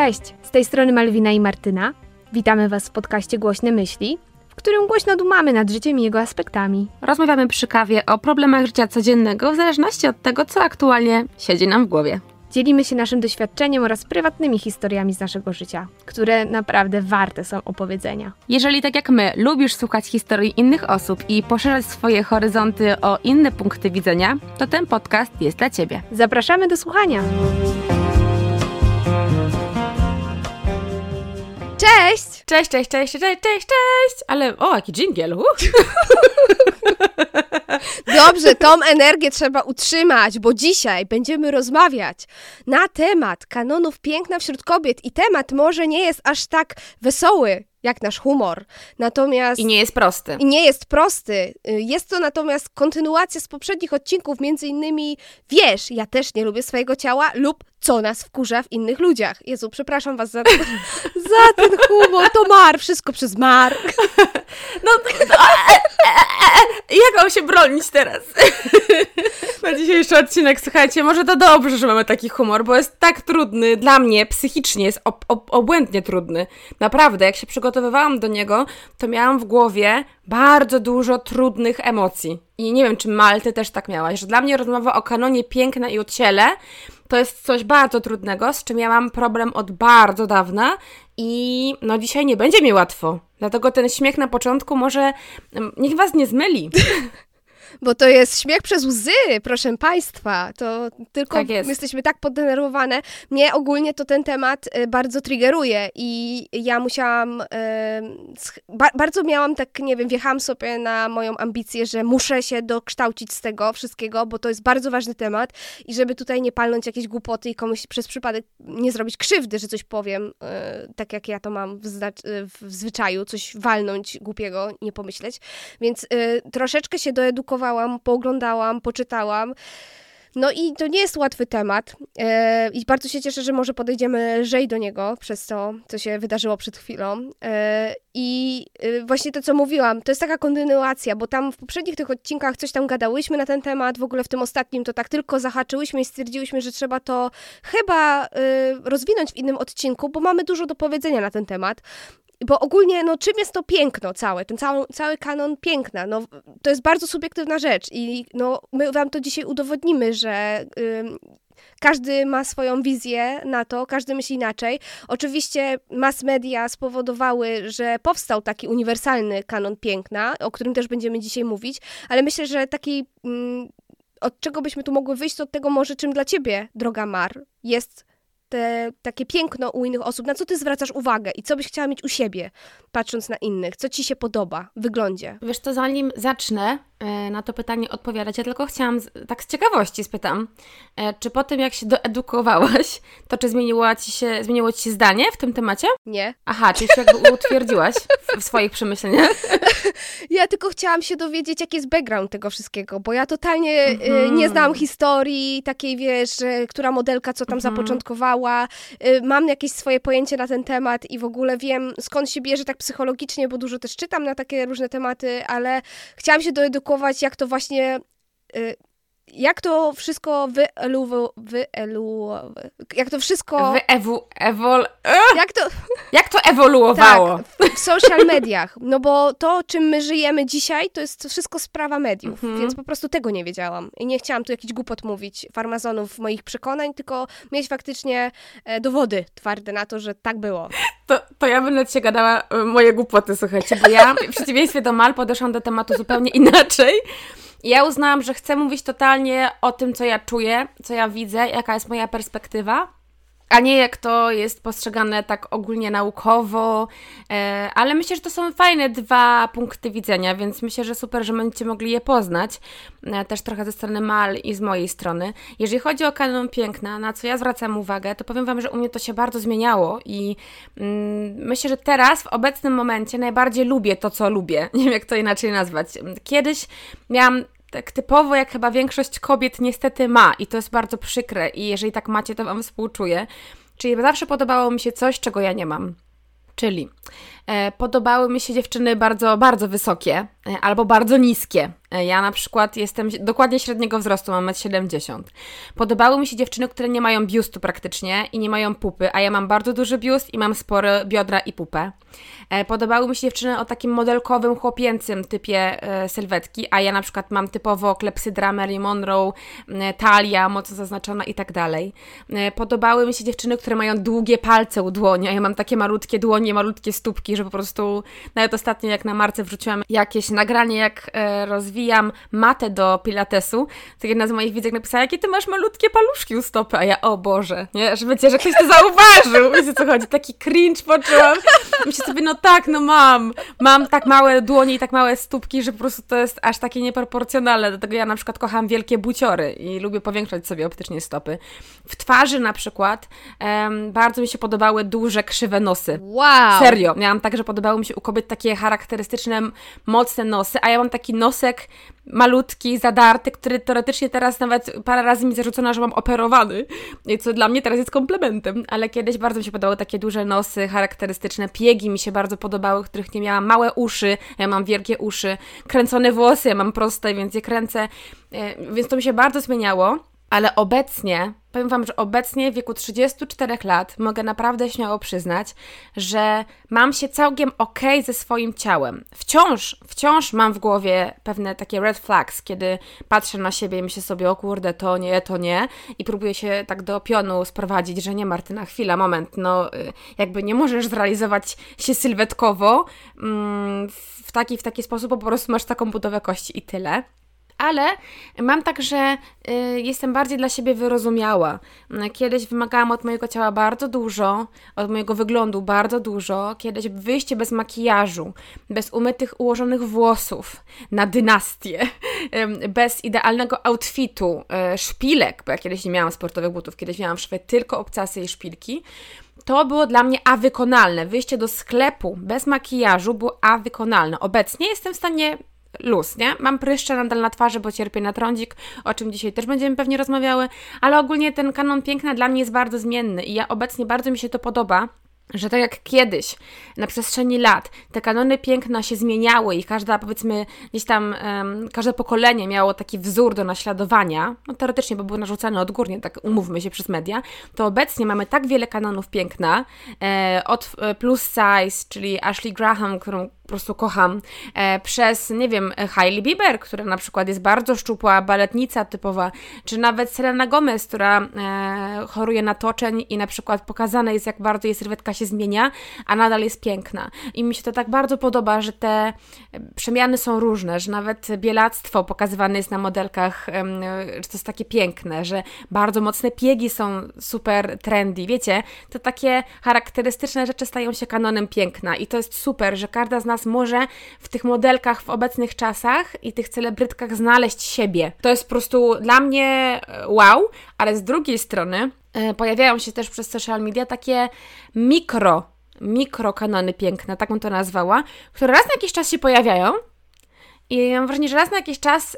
Cześć, z tej strony Malwina i Martyna. Witamy Was w podcaście Głośne Myśli, w którym głośno dumamy nad życiem i jego aspektami. Rozmawiamy przy kawie o problemach życia codziennego w zależności od tego, co aktualnie siedzi nam w głowie. Dzielimy się naszym doświadczeniem oraz prywatnymi historiami z naszego życia, które naprawdę warte są opowiedzenia. Jeżeli tak jak my lubisz słuchać historii innych osób i poszerzać swoje horyzonty o inne punkty widzenia, to ten podcast jest dla Ciebie. Zapraszamy do słuchania! Cześć! Cześć, cześć, cześć, cześć, cześć, cześć! Ale, o, jaki dżingiel! Uh. Dobrze, tą energię trzeba utrzymać, bo dzisiaj będziemy rozmawiać na temat kanonów piękna wśród kobiet i temat może nie jest aż tak wesoły, jak nasz humor. Natomiast. I nie jest prosty. I nie jest prosty. Jest to natomiast kontynuacja z poprzednich odcinków, między innymi wiesz, ja też nie lubię swojego ciała lub co nas wkurza w innych ludziach. Jezu, przepraszam was za, za ten humor. To mar, wszystko przez mar. No, no e, e, e, jak mam się bronić teraz? Na dzisiejszy odcinek, słuchajcie, może to dobrze, że mamy taki humor, bo jest tak trudny dla mnie, psychicznie jest ob ob obłędnie trudny. Naprawdę, jak się przygotowywałam do niego, to miałam w głowie bardzo dużo trudnych emocji. I nie wiem, czy Malty też tak miałaś, że dla mnie rozmowa o kanonie piękna i o ciele to jest coś bardzo trudnego, z czym ja mam problem od bardzo dawna i no dzisiaj nie będzie mi łatwo. Dlatego ten śmiech na początku może mm, niech was nie zmyli. bo to jest śmiech przez łzy, proszę Państwa. To tylko tak jesteśmy tak poddenerwowane. Mnie ogólnie to ten temat y, bardzo triggeruje i ja musiałam, bardzo miałam tak, nie wiem, wjechałam sobie na moją ambicję, że muszę się dokształcić z tego wszystkiego, bo to jest bardzo ważny temat i żeby tutaj nie palnąć jakieś głupoty i komuś przez przypadek nie zrobić krzywdy, że coś powiem, y, tak jak ja to mam w, w zwyczaju, coś walnąć głupiego, nie pomyśleć. Więc troszeczkę się doedukowałam pooglądałam, poczytałam. No i to nie jest łatwy temat e, i bardzo się cieszę, że może podejdziemy lżej do niego przez to, co się wydarzyło przed chwilą. E, I e, właśnie to, co mówiłam, to jest taka kontynuacja, bo tam w poprzednich tych odcinkach coś tam gadałyśmy na ten temat, w ogóle w tym ostatnim to tak tylko zahaczyłyśmy i stwierdziłyśmy, że trzeba to chyba rozwinąć w innym odcinku, bo mamy dużo do powiedzenia na ten temat bo ogólnie, no czym jest to piękno całe, ten cały, cały kanon piękna, no to jest bardzo subiektywna rzecz i no my wam to dzisiaj udowodnimy, że każdy ma swoją wizję na to, każdy myśli inaczej. Oczywiście mass media spowodowały, że powstał taki uniwersalny kanon piękna, o którym też będziemy dzisiaj mówić, ale myślę, że taki y, od czego byśmy tu mogły wyjść, to od tego może czym dla ciebie, droga Mar, jest te, takie piękno u innych osób, na co ty zwracasz uwagę i co byś chciała mieć u siebie, patrząc na innych, co ci się podoba w wyglądzie? Wiesz to zanim zacznę na to pytanie odpowiadać, ja tylko chciałam, tak z ciekawości spytam, e, czy po tym jak się doedukowałaś, to czy zmieniło ci się, zmieniło ci się zdanie w tym temacie? Nie. Aha, czyli się jakby utwierdziłaś w, w swoich przemyśleniach? Ja tylko chciałam się dowiedzieć, jaki jest background tego wszystkiego, bo ja totalnie mhm. nie znam historii takiej, wiesz, która modelka co tam mhm. zapoczątkowała, mam jakieś swoje pojęcie na ten temat i w ogóle wiem skąd się bierze tak psychologicznie, bo dużo też czytam na takie różne tematy, ale chciałam się doedukować, jak to właśnie y, jak to wszystko wyelu... wyelu jak to wszystko... Wyewu... Ewol... Jak to... Jak to ewoluowało? Tak, w social mediach. No bo to, czym my żyjemy dzisiaj, to jest wszystko sprawa mediów, mhm. więc po prostu tego nie wiedziałam. I nie chciałam tu jakiś głupot mówić, farmazonów moich przekonań, tylko mieć faktycznie e, dowody twarde na to, że tak było. To, to ja będę ci gadała e, moje głupoty, słuchajcie, bo ja w przeciwieństwie do Mal podeszłam do tematu zupełnie inaczej. Ja uznałam, że chcę mówić totalnie o tym, co ja czuję, co ja widzę, jaka jest moja perspektywa, a nie jak to jest postrzegane tak ogólnie naukowo, e, ale myślę, że to są fajne dwa punkty widzenia, więc myślę, że super, że będziecie mogli je poznać, e, też trochę ze strony Mal i z mojej strony. Jeżeli chodzi o kanon piękna, na co ja zwracam uwagę, to powiem Wam, że u mnie to się bardzo zmieniało i mm, myślę, że teraz, w obecnym momencie najbardziej lubię to, co lubię. Nie wiem, jak to inaczej nazwać. Kiedyś miałam tak typowo, jak chyba większość kobiet niestety ma i to jest bardzo przykre i jeżeli tak macie, to Wam współczuję. Czyli zawsze podobało mi się coś, czego ja nie mam. Czyli e, podobały mi się dziewczyny bardzo, bardzo wysokie, albo bardzo niskie. Ja na przykład jestem dokładnie średniego wzrostu, mam 1,70 m. Podobały mi się dziewczyny, które nie mają biustu praktycznie i nie mają pupy, a ja mam bardzo duży biust i mam spore biodra i pupę. E, podobały mi się dziewczyny o takim modelkowym, chłopięcym typie e, sylwetki, a ja na przykład mam typowo klepsydra Mary Monroe, talia mocno zaznaczona i tak dalej. E, podobały mi się dziewczyny, które mają długie palce u dłoni, a ja mam takie malutkie dłonie, malutkie stópki, że po prostu nawet ostatnio jak na marce wrzuciłam jakieś nagranie, jak rozwijam matę do pilatesu, to jedna z moich widzek napisała, jakie ty masz malutkie paluszki u stopy, a ja, o Boże, nie, że wiecie, że ktoś to zauważył, wiecie co chodzi, taki cringe poczułam, myślę sobie, no tak, no mam. Mam tak małe dłonie i tak małe stópki, że po prostu to jest aż takie nieproporcjonalne. Dlatego ja na przykład kocham wielkie buciory i lubię powiększać sobie optycznie stopy. W twarzy na przykład um, bardzo mi się podobały duże, krzywe nosy. Wow! Serio. Miałam tak, że podobały mi się u kobiet takie charakterystyczne, mocne nosy, a ja mam taki nosek malutki, zadarty, który teoretycznie teraz nawet parę razy mi zarzucono, że mam operowany, co dla mnie teraz jest komplementem, ale kiedyś bardzo mi się podobały takie duże nosy charakterystyczne, piegi mi się bardzo podobały, których nie miałam, małe uszy, ja mam wielkie uszy, kręcone włosy, ja mam proste, więc je kręcę, e, więc to mi się bardzo zmieniało. Ale obecnie, powiem Wam, że obecnie w wieku 34 lat mogę naprawdę śmiało przyznać, że mam się całkiem ok ze swoim ciałem. Wciąż, wciąż mam w głowie pewne takie red flags, kiedy patrzę na siebie i myślę sobie, o kurde, to nie, to nie. I próbuję się tak do pionu sprowadzić, że nie Martyna, chwila, moment, no y, jakby nie możesz zrealizować się sylwetkowo mm, w taki, w taki sposób, po prostu masz taką budowę kości i tyle ale mam tak, że y, jestem bardziej dla siebie wyrozumiała. Kiedyś wymagałam od mojego ciała bardzo dużo, od mojego wyglądu bardzo dużo. Kiedyś wyjście bez makijażu, bez umytych, ułożonych włosów na dynastię, bez idealnego outfitu, y, szpilek, bo ja kiedyś nie miałam sportowych butów, kiedyś miałam w tylko obcasy i szpilki. To było dla mnie a wykonalne. Wyjście do sklepu bez makijażu było a wykonalne. Obecnie jestem w stanie luz, nie? Mam pryszcze nadal na twarzy, bo cierpię na trądzik, o czym dzisiaj też będziemy pewnie rozmawiały, ale ogólnie ten kanon piękna dla mnie jest bardzo zmienny i ja obecnie bardzo mi się to podoba że tak jak kiedyś, na przestrzeni lat, te kanony piękna się zmieniały i każda, powiedzmy, gdzieś tam, um, każde pokolenie miało taki wzór do naśladowania, no teoretycznie, bo był narzucany odgórnie, tak umówmy się przez media, to obecnie mamy tak wiele kanonów piękna, e, od e, plus size, czyli Ashley Graham, którą prostu kocham, e, przez, nie wiem, Hailey Bieber, która na przykład jest bardzo szczupła, baletnica typowa, czy nawet Selena Gomez, która e, choruje na toczeń i na przykład pokazane jest, jak bardzo jej sylwetka się zmienia, a nadal jest piękna. I mi się to tak bardzo podoba, że te przemiany są różne, że nawet bielactwo pokazywane jest na modelkach, że to jest takie piękne, że bardzo mocne piegi są super trendy. Wiecie, to takie charakterystyczne rzeczy stają się kanonem piękna i to jest super, że każda z nas może w tych modelkach w obecnych czasach i tych celebrytkach znaleźć siebie. To jest po prostu dla mnie e, wow, ale z drugiej strony e, pojawiają się też przez social media takie mikro, mikrokanony piękne, tak bym to nazwała, które raz na jakiś czas się pojawiają i mam wrażenie, że raz na jakiś czas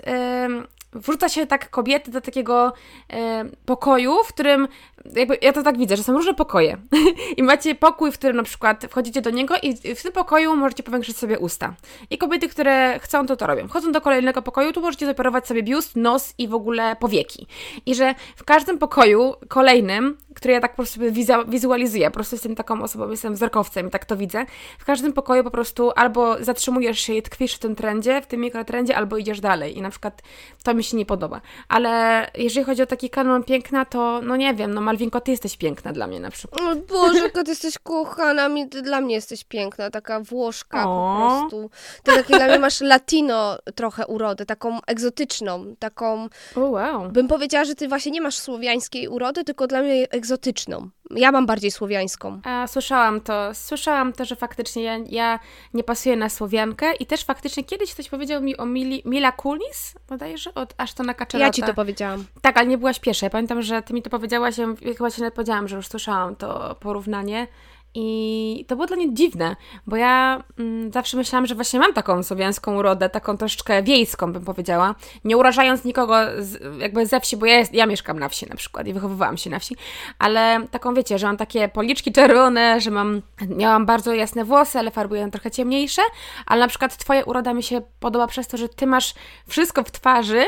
wrzuca się tak kobiety do takiego e, pokoju, w którym, jakby ja to tak widzę, że są różne pokoje i macie pokój, w którym na przykład wchodzicie do niego i w tym pokoju możecie powiększyć sobie usta. I kobiety, które chcą, to to robią. Wchodzą do kolejnego pokoju, tu możecie zaoperować sobie biust, nos i w ogóle powieki. I że w każdym pokoju kolejnym, który ja tak po prostu wizualizuję, po prostu jestem taką osobą, jestem wzrokowcem i tak to widzę, w każdym pokoju po prostu albo zatrzymujesz się i tkwisz w tym trendzie, w tym mikrotrendzie, albo idziesz dalej. I na przykład to mi mi się nie podoba. Ale jeżeli chodzi o taki kanon piękna, to no nie wiem, no Malwinko, ty jesteś piękna dla mnie na przykład. O Boże, ty jesteś kochana, ty dla mnie jesteś piękna, taka włoszka o. po prostu. Ty takie dla mnie masz latino trochę urody, taką egzotyczną, taką... Oh, wow. Bym powiedziała, że ty właśnie nie masz słowiańskiej urody, tylko dla mnie egzotyczną. Ja mam bardziej słowiańską. A, słyszałam to. Słyszałam to, że faktycznie ja, ja nie pasuję na słowiankę i też faktycznie kiedyś ktoś powiedział mi o Mili, Mila Kunis, bodajże, od Ashtona Kutcherata. Ja ci to powiedziałam. Tak, ale nie byłaś pierwsza. Ja pamiętam, że ty mi to powiedziałaś, ja chyba się nawet powiedziałam, że już słyszałam to porównanie I to było dla mnie dziwne, bo ja mm, zawsze myślałam, że właśnie mam taką słowiańską urodę, taką troszeczkę wiejską, bym powiedziała. Nie urażając nikogo z, jakby ze wsi, bo ja, jest, ja mieszkam na wsi na przykład i wychowywałam się na wsi, ale taką wiecie, że mam takie policzki czerwone, że mam, miałam bardzo jasne włosy, ale farbuję trochę ciemniejsze, ale na przykład twoja uroda mi się podoba przez to, że ty masz wszystko w twarzy,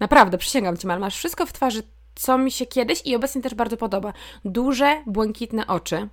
naprawdę, przysięgam ci, masz wszystko w twarzy, co mi się kiedyś i obecnie też bardzo podoba. Duże, błękitne oczy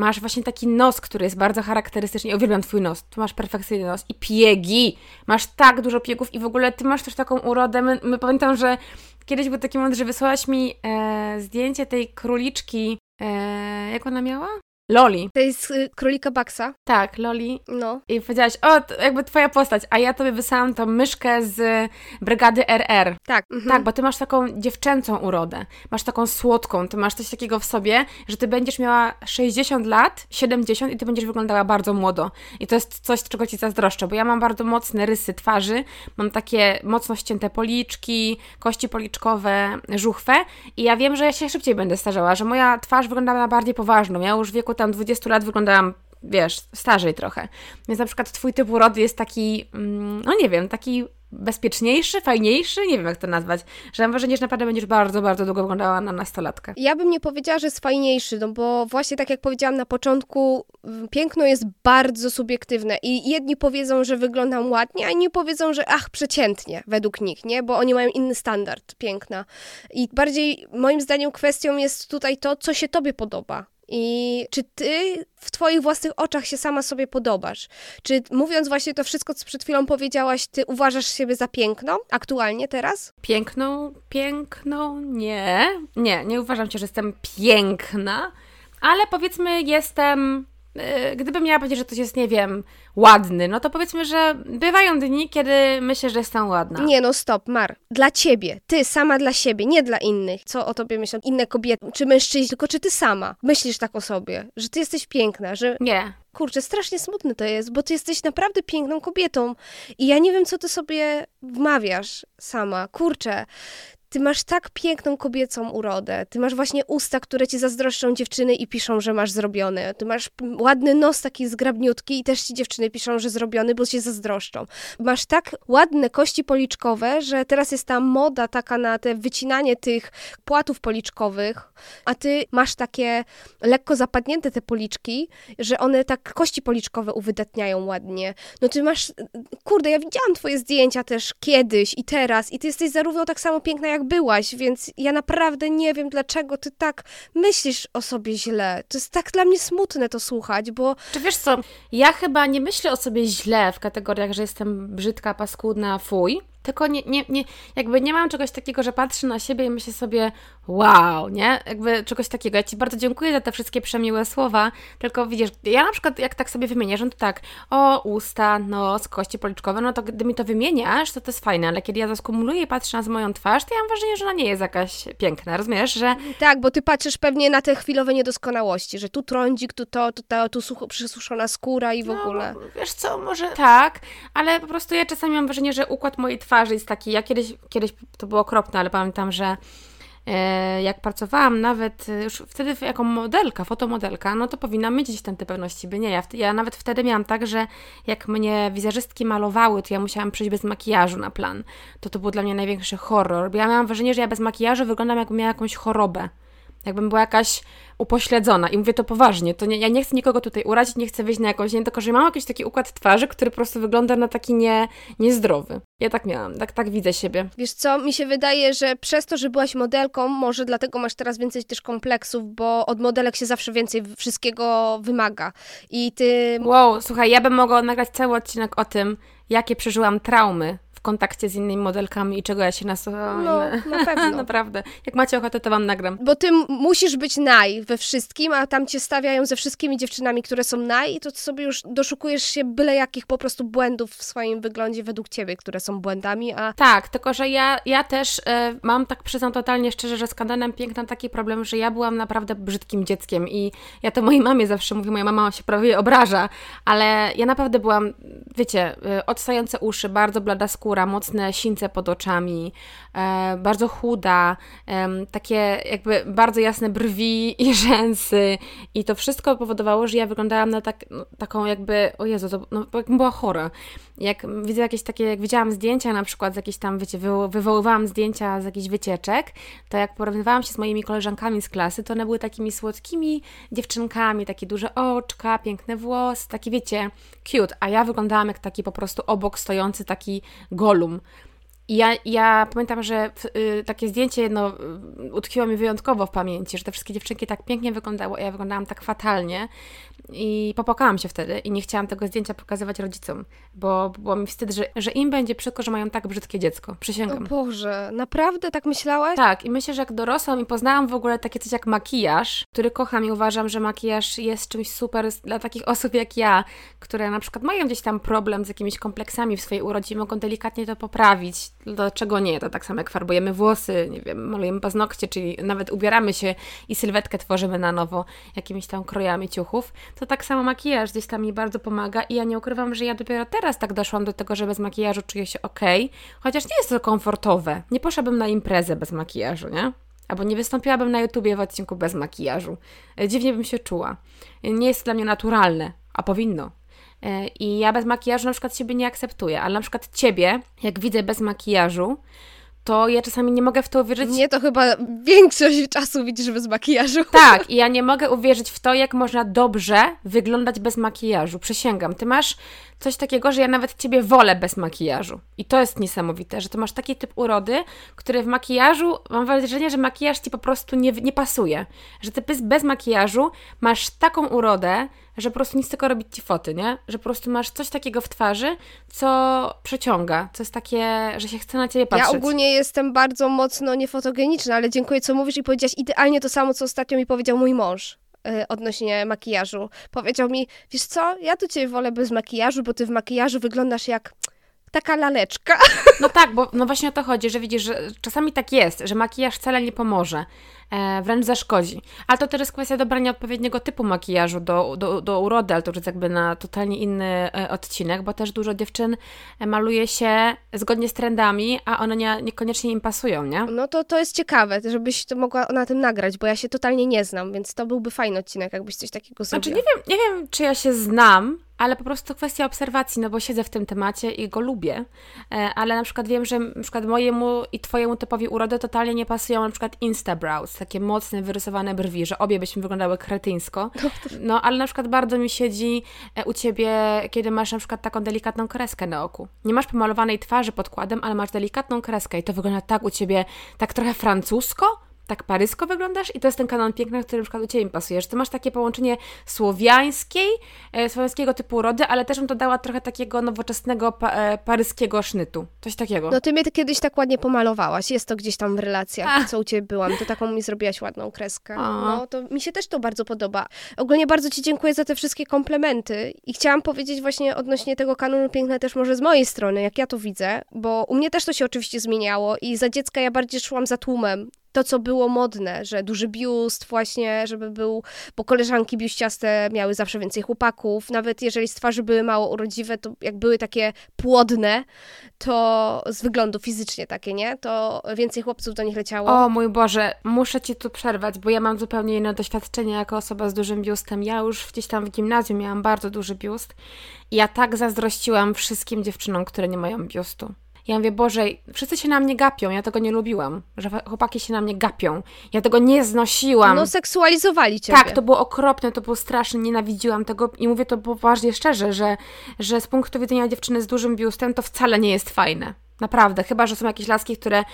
Masz właśnie taki nos, który jest bardzo charakterystyczny. Uwielbiam Twój nos. Tu masz perfekcyjny nos. I piegi. Masz tak dużo piegów i w ogóle Ty masz też taką urodę. My, my pamiętam, że kiedyś był taki moment, że wysłałaś mi e, zdjęcie tej króliczki. E, jak ona miała? Loli. To jest y, królika Baxa. Tak, Loli. No. I powiedziałaś, o, jakby twoja postać, a ja tobie wysłałam tą myszkę z brygady RR. Tak. Mhm. Tak, bo ty masz taką dziewczęcą urodę. Masz taką słodką, ty masz coś takiego w sobie, że ty będziesz miała 60 lat, 70 i ty będziesz wyglądała bardzo młodo. I to jest coś, czego ci zazdroszczę, bo ja mam bardzo mocne rysy twarzy, mam takie mocno ścięte policzki, kości policzkowe, żuchwę i ja wiem, że ja się szybciej będę starzała, że moja twarz wyglądała na bardziej poważną. Ja już w wieku tam 20 lat wyglądałam, wiesz, starzej trochę. Więc na przykład twój typ urody jest taki, mm, no nie wiem, taki bezpieczniejszy, fajniejszy, nie wiem jak to nazwać, że mam wrażenie, że naprawdę będziesz bardzo, bardzo długo wyglądała na nastolatkę. Ja bym nie powiedziała, że jest fajniejszy, no bo właśnie tak jak powiedziałam na początku, piękno jest bardzo subiektywne i jedni powiedzą, że wyglądam ładnie, a inni powiedzą, że ach, przeciętnie, według nich, nie? Bo oni mają inny standard piękna. I bardziej moim zdaniem kwestią jest tutaj to, co się tobie podoba. I czy ty w twoich własnych oczach się sama sobie podobasz? Czy mówiąc właśnie to wszystko, co przed chwilą powiedziałaś, ty uważasz siebie za piękną aktualnie teraz? Piękną? Piękną? Nie. Nie, nie uważam się, że jestem piękna, ale powiedzmy jestem gdybym miała powiedzieć, że ktoś jest, nie wiem, ładny, no to powiedzmy, że bywają dni, kiedy myślę, że jestem ładna. Nie, no stop, Mar. Dla ciebie. Ty sama dla siebie, nie dla innych. Co o tobie myślą inne kobiety, czy mężczyźni, tylko czy ty sama myślisz tak o sobie, że ty jesteś piękna, że... Nie. Kurczę, strasznie smutne to jest, bo ty jesteś naprawdę piękną kobietą i ja nie wiem, co ty sobie wmawiasz sama. Kurczę, ty masz tak piękną kobiecą urodę. Ty masz właśnie usta, które ci zazdroszczą dziewczyny i piszą, że masz zrobione. Ty masz ładny nos taki zgrabniutki i też ci dziewczyny piszą, że zrobiony, bo się zazdroszczą. Masz tak ładne kości policzkowe, że teraz jest ta moda taka na te wycinanie tych płatów policzkowych, a ty masz takie lekko zapadnięte te policzki, że one tak kości policzkowe uwydatniają ładnie. No ty masz, kurde, ja widziałam twoje zdjęcia też kiedyś i teraz i ty jesteś zarówno tak samo piękna jak jak byłaś, więc ja naprawdę nie wiem, dlaczego ty tak myślisz o sobie źle. To jest tak dla mnie smutne to słuchać, bo... Czy wiesz co, ja chyba nie myślę o sobie źle w kategoriach, że jestem brzydka, paskudna, fuj, tylko nie, nie, nie, jakby nie mam czegoś takiego, że patrzę na siebie i myślę sobie, wow, nie? Jakby czegoś takiego. Ja Ci bardzo dziękuję za te wszystkie przemiłe słowa, tylko widzisz, ja na przykład jak tak sobie wymienię, no to tak, o, usta, nos, kości policzkowe, no to gdy mi to wymieniasz, to to jest fajne, ale kiedy ja to skumuluję i patrzę na moją twarz, to ja mam wrażenie, że ona nie jest jakaś piękna, rozumiesz, że... Tak, bo Ty patrzysz pewnie na te chwilowe niedoskonałości, że tu trądzik, tu to, tu to, tu sucho, przysuszona skóra i w no, ogóle. Wiesz co, może tak, ale po prostu ja czasami mam wrażenie, że układ mojej twarzy twarzy jest taki, ja kiedyś, kiedyś to było okropne, ale pamiętam, że e, jak pracowałam nawet e, już wtedy jako modelka, fotomodelka, no to powinna mieć gdzieś tam pewności, by nie. Ja, ja nawet wtedy miałam tak, że jak mnie wizerzystki malowały, to ja musiałam przyjść bez makijażu na plan. To to był dla mnie największy horror, bo ja miałam wrażenie, że ja bez makijażu wyglądam jakbym miała jakąś chorobę jakbym była jakaś upośledzona. I mówię to poważnie. To nie, ja nie chcę nikogo tutaj urazić, nie chcę wyjść na jakąś, nie, tylko że mam jakiś taki układ twarzy, który po prostu wygląda na taki nie, niezdrowy. Ja tak miałam, tak, tak widzę siebie. Wiesz co, mi się wydaje, że przez to, że byłaś modelką, może dlatego masz teraz więcej też kompleksów, bo od modelek się zawsze więcej wszystkiego wymaga. I ty... Wow, słuchaj, ja bym mogła nagrać cały odcinek o tym, jakie przeżyłam traumy w kontakcie z innymi modelkami i czego ja się nasłuchałam. No, na pewno. Naprawdę. Jak macie ochotę, to wam nagram. Bo ty musisz być naj we wszystkim, a tam cię stawiają ze wszystkimi dziewczynami, które są naj i to sobie już doszukujesz się byle jakich po prostu błędów w swoim wyglądzie według ciebie, które są błędami, a... Tak, tylko że ja, ja też y, mam, tak przyznam totalnie szczerze, że z kanałem Piękna taki problem, że ja byłam naprawdę brzydkim dzieckiem i ja to mojej mamie zawsze mówię, moja mama się prawie obraża, ale ja naprawdę byłam, wiecie, y, odstające uszy, bardzo blada skóra, skóra, mocne sińce pod oczami, e, bardzo chuda, e, takie jakby bardzo jasne brwi i rzęsy i to wszystko powodowało, że ja wyglądałam na tak, no, taką jakby, o Jezu, to, no, jakbym była chora. Jak widzę jakieś takie, jak widziałam zdjęcia na przykład z jakichś tam, wiecie, wywoływałam zdjęcia z jakichś wycieczek, to jak porównywałam się z moimi koleżankami z klasy, to one były takimi słodkimi dziewczynkami, takie duże oczka, piękne włosy, takie wiecie, cute, a ja wyglądałam jak taki po prostu obok stojący taki golum. I ja, ja pamiętam, że y, takie zdjęcie jedno y, utkwiło mi wyjątkowo w pamięci, że te wszystkie dziewczynki tak pięknie wyglądały, a ja wyglądałam tak fatalnie. I popłakałam się wtedy i nie chciałam tego zdjęcia pokazywać rodzicom, bo było mi wstyd, że, że im będzie przykro, że mają tak brzydkie dziecko. Przysięgam. O Boże, naprawdę tak myślałaś? Tak, i myślę, że jak dorosłam i poznałam w ogóle takie coś jak makijaż, który kocham i uważam, że makijaż jest czymś super dla takich osób jak ja, które na przykład mają gdzieś tam problem z jakimiś kompleksami w swojej urodzinie, mogą delikatnie to poprawić. Dlaczego nie? To tak samo jak farbujemy włosy, nie wiem, malujemy paznokcie, czyli nawet ubieramy się i sylwetkę tworzymy na nowo jakimiś tam krojami ciuchów to tak samo makijaż gdzieś tam mi bardzo pomaga i ja nie ukrywam, że ja dopiero teraz tak doszłam do tego, że bez makijażu czuję się ok, chociaż nie jest to komfortowe. Nie poszłabym na imprezę bez makijażu, nie? Albo nie wystąpiłabym na YouTubie w odcinku bez makijażu. E, dziwnie bym się czuła. Nie jest to dla mnie naturalne, a powinno. I ja bez makijażu na przykład siebie nie akceptuję, ale na przykład ciebie, jak widzę bez makijażu, to ja czasami nie mogę w to uwierzyć. Nie, to chyba większość czasu widzisz bez makijażu. Tak, i ja nie mogę uwierzyć w to, jak można dobrze wyglądać bez makijażu. Przysięgam. Ty masz coś takiego, że ja nawet ciebie wolę bez makijażu. I to jest niesamowite, że ty masz taki typ urody, który w makijażu, mam wrażenie, że makijaż ci po prostu nie, nie pasuje. Że ty bez, bez makijażu masz taką urodę, że po prostu nic tylko robić ci foty, nie? Że po prostu masz coś takiego w twarzy, co przeciąga, co jest takie, że się chce na ciebie patrzeć. Ja ogólnie jestem bardzo mocno niefotogeniczna, ale dziękuję, co mówisz i powiedziałaś idealnie to samo, co ostatnio mi powiedział mój mąż odnośnie makijażu. Powiedział mi, wiesz co, ja tu cię wolę bez makijażu, bo ty w makijażu wyglądasz jak taka laleczka. No tak, bo no właśnie o to chodzi, że widzisz, że czasami tak jest, że makijaż wcale nie pomoże e, wręcz zaszkodzi. Ale to też jest kwestia dobrania odpowiedniego typu makijażu do, do, do urody, ale to już jest jakby na totalnie inny e, odcinek, bo też dużo dziewczyn e, maluje się zgodnie z trendami, a one nie, niekoniecznie im pasują, nie? No to, to jest ciekawe, żebyś to mogła na tym nagrać, bo ja się totalnie nie znam, więc to byłby fajny odcinek, jakbyś coś takiego zrobiła. Znaczy nie wiem, nie wiem czy ja się znam, ale po prostu kwestia obserwacji, no bo siedzę w tym temacie i go lubię, ale na przykład wiem, że na przykład mojemu i twojemu typowi urody totalnie nie pasują na przykład Instabrows, takie mocne, wyrysowane brwi, że obie byśmy wyglądały kretyńsko. No, ale na przykład bardzo mi siedzi e, u ciebie, kiedy masz na przykład taką delikatną kreskę na oku. Nie masz pomalowanej twarzy podkładem, ale masz delikatną kreskę i to wygląda tak u ciebie, tak trochę francusko, tak parysko wyglądasz i to jest ten kanon piękny, który na przykład u Ciebie pasuje, że Ty masz takie połączenie słowiańskiej, e, słowiańskiego typu rody, ale też bym dodała trochę takiego nowoczesnego pa, e, paryskiego sznytu. Coś takiego. No Ty mnie kiedyś tak ładnie pomalowałaś, jest to gdzieś tam w relacjach, Ach. co u Ciebie byłam, to taką mi zrobiłaś ładną kreskę. No to mi się też to bardzo podoba. Ogólnie bardzo Ci dziękuję za te wszystkie komplementy i chciałam powiedzieć właśnie odnośnie tego kanonu piękne też może z mojej strony, jak ja to widzę, bo u mnie też to się oczywiście zmieniało i za dziecka ja bardziej szłam za tłumem to, co było modne, że duży biust właśnie, żeby był, bo koleżanki biuściaste miały zawsze więcej chłopaków, nawet jeżeli z twarzy były mało urodziwe, to jak były takie płodne, to z wyglądu fizycznie takie, nie? To więcej chłopców do nich leciało. O mój Boże, muszę Ci tu przerwać, bo ja mam zupełnie inne doświadczenie jako osoba z dużym biustem. Ja już gdzieś tam w gimnazjum miałam bardzo duży biust i ja tak zazdrościłam wszystkim dziewczynom, które nie mają biustu. Ja mówię, Boże, wszyscy się na mnie gapią, ja tego nie lubiłam, że chłopaki się na mnie gapią. Ja tego nie znosiłam. No seksualizowali ciebie. Tak, to było okropne, to było straszne, nienawidziłam tego i mówię to poważnie szczerze, że, że z punktu widzenia dziewczyny z dużym biustem to wcale nie jest fajne. Naprawdę, chyba, że są jakieś laski, które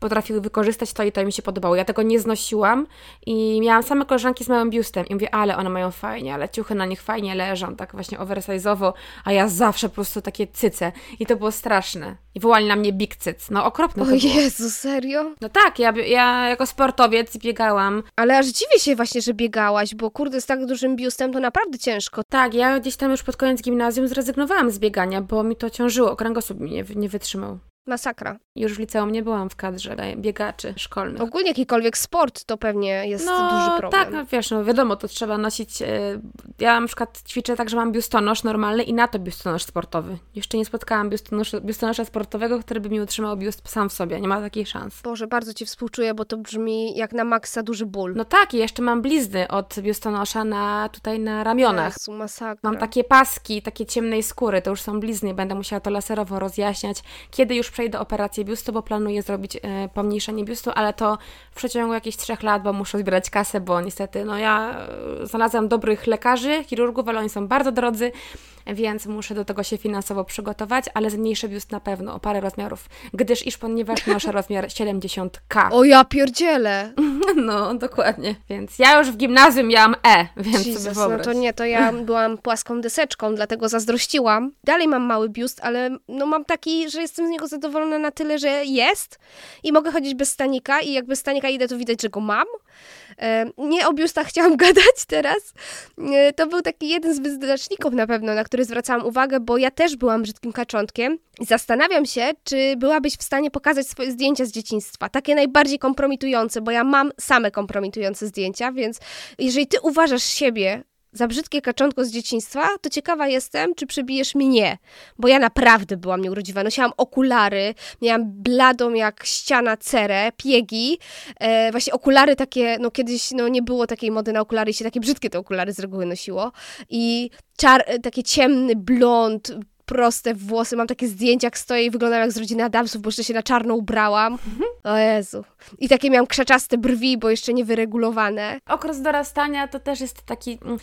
potrafiły wykorzystać to i to mi się podobało. Ja tego nie znosiłam i miałam same koleżanki z małym biustem i mówię, ale one mają fajnie, ale ciuchy na nich fajnie leżą, tak właśnie oversize'owo, a ja zawsze po prostu takie cyce i to było straszne. I wołali na mnie big cyc. No okropne O Jezu, serio? No tak, ja, ja jako sportowiec biegałam. Ale aż dziwię się właśnie, że biegałaś, bo kurde, z tak dużym biustem to naprawdę ciężko. Tak, ja gdzieś tam już pod koniec gimnazjum zrezygnowałam z biegania, bo mi to ciążyło, kręgosłup mi nie, nie wytrzymał. Masakra. Już w liceum nie byłam w kadrze biegaczy szkolnych. Ogólnie jakikolwiek sport to pewnie jest no, duży problem. Tak, no wiesz, no wiadomo, to trzeba nosić. E, ja na przykład ćwiczę tak, że mam biustonosz normalny i na to biustonosz sportowy. Jeszcze nie spotkałam biustonosza, biustonosza sportowego, który by mi utrzymał biust sam w sobie. Nie ma takiej szans. Boże, bardzo ci współczuję, bo to brzmi jak na maksa duży ból. No tak, i jeszcze mam blizny od biustonosza na, tutaj na ramionach. Jezu, masakra. Mam takie paski, takie ciemnej skóry, to już są blizny. Będę musiała to laserowo rozjaśniać. Kiedy już przejdę operację biustu, bo planuję zrobić e, pomniejszenie biustu, ale to w przeciągu jakichś trzech lat, bo muszę zbierać kasę, bo niestety no ja e, znalazłam dobrych lekarzy, chirurgów, ale oni są bardzo drodzy, więc muszę do tego się finansowo przygotować, ale zmniejszę biust na pewno o parę rozmiarów, gdyż iż ponieważ noszę rozmiar 70K. O ja pierdzielę! No, dokładnie. Więc ja już w gimnazjum miałam E, więc Jesus, sobie wyobraź. No to nie, to ja byłam płaską deseczką, dlatego zazdrościłam. Dalej mam mały biust, ale no mam taki, że jestem z niego zadowolona na tyle, że jest i mogę chodzić bez stanika i jak bez stanika idę, to widać, że go mam. E, nie o biustach chciałam gadać teraz. E, to był taki jeden z wyznaczników na pewno, na który zwracałam uwagę, bo ja też byłam brzydkim kaczątkiem. Zastanawiam się, czy byłabyś w stanie pokazać swoje zdjęcia z dzieciństwa. Takie najbardziej kompromitujące, bo ja mam same kompromitujące zdjęcia, więc jeżeli ty uważasz siebie za brzydkie kaczątko z dzieciństwa, to ciekawa jestem, czy przebijesz mnie, bo ja naprawdę byłam nieurodziwa. Nosiłam okulary, miałam bladą jak ściana cerę, piegi, e, właśnie okulary takie, no kiedyś no, nie było takiej mody na okulary i się takie brzydkie te okulary z reguły nosiło i czar, taki ciemny blond, proste włosy, mam takie zdjęcia, jak stoję i wyglądam jak z rodziny Adamsów, bo jeszcze się na czarno ubrałam. O Jezu. I takie miałam krzaczaste brwi, bo jeszcze nie wyregulowane. Okres dorastania to też jest taki, mm,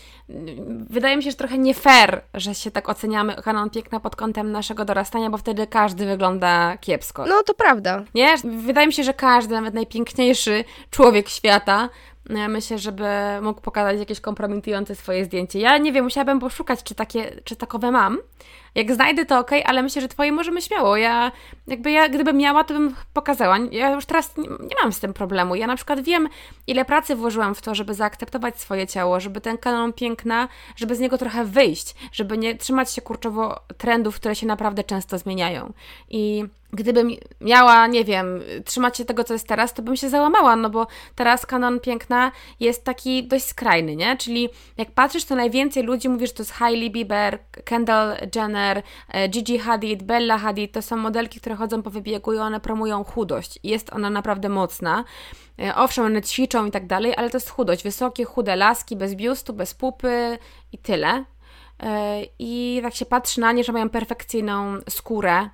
wydaje mi się, że trochę nie fair, że się tak oceniamy kanon piękna pod kątem naszego dorastania, bo wtedy każdy wygląda kiepsko. No, to prawda. Nie? Wydaje mi się, że każdy, nawet najpiękniejszy człowiek świata no myślę, żeby mógł pokazać jakieś kompromitujące swoje zdjęcie. Ja nie wiem, musiałabym poszukać, czy, takie, czy takowe mam. Jak znajdę, to ok, ale myślę, że twoje możemy śmiało. Ja, jakby ja, gdybym miała, to bym pokazała. Ja już teraz nie, nie mam z tym problemu. Ja na przykład wiem, ile pracy włożyłam w to, żeby zaakceptować swoje ciało, żeby ten kanon piękna, żeby z niego trochę wyjść, żeby nie trzymać się kurczowo trendów, które się naprawdę często zmieniają. I gdybym miała, nie wiem, trzymać się tego, co jest teraz, to bym się załamała, no bo teraz kanon piękna jest taki dość skrajny, nie? Czyli jak patrzysz, to najwięcej ludzi mówi, że to jest Hailey Bieber, Kendall Jenner, e, Gigi Hadid, Bella Hadid, to są modelki, które chodzą po wybiegu i one promują chudość. Jest ona naprawdę mocna. E, owszem, one ćwiczą i tak dalej, ale to jest chudość. Wysokie, chude laski, bez biustu, bez pupy i tyle. E, I tak się patrzy na nie, że mają perfekcyjną skórę,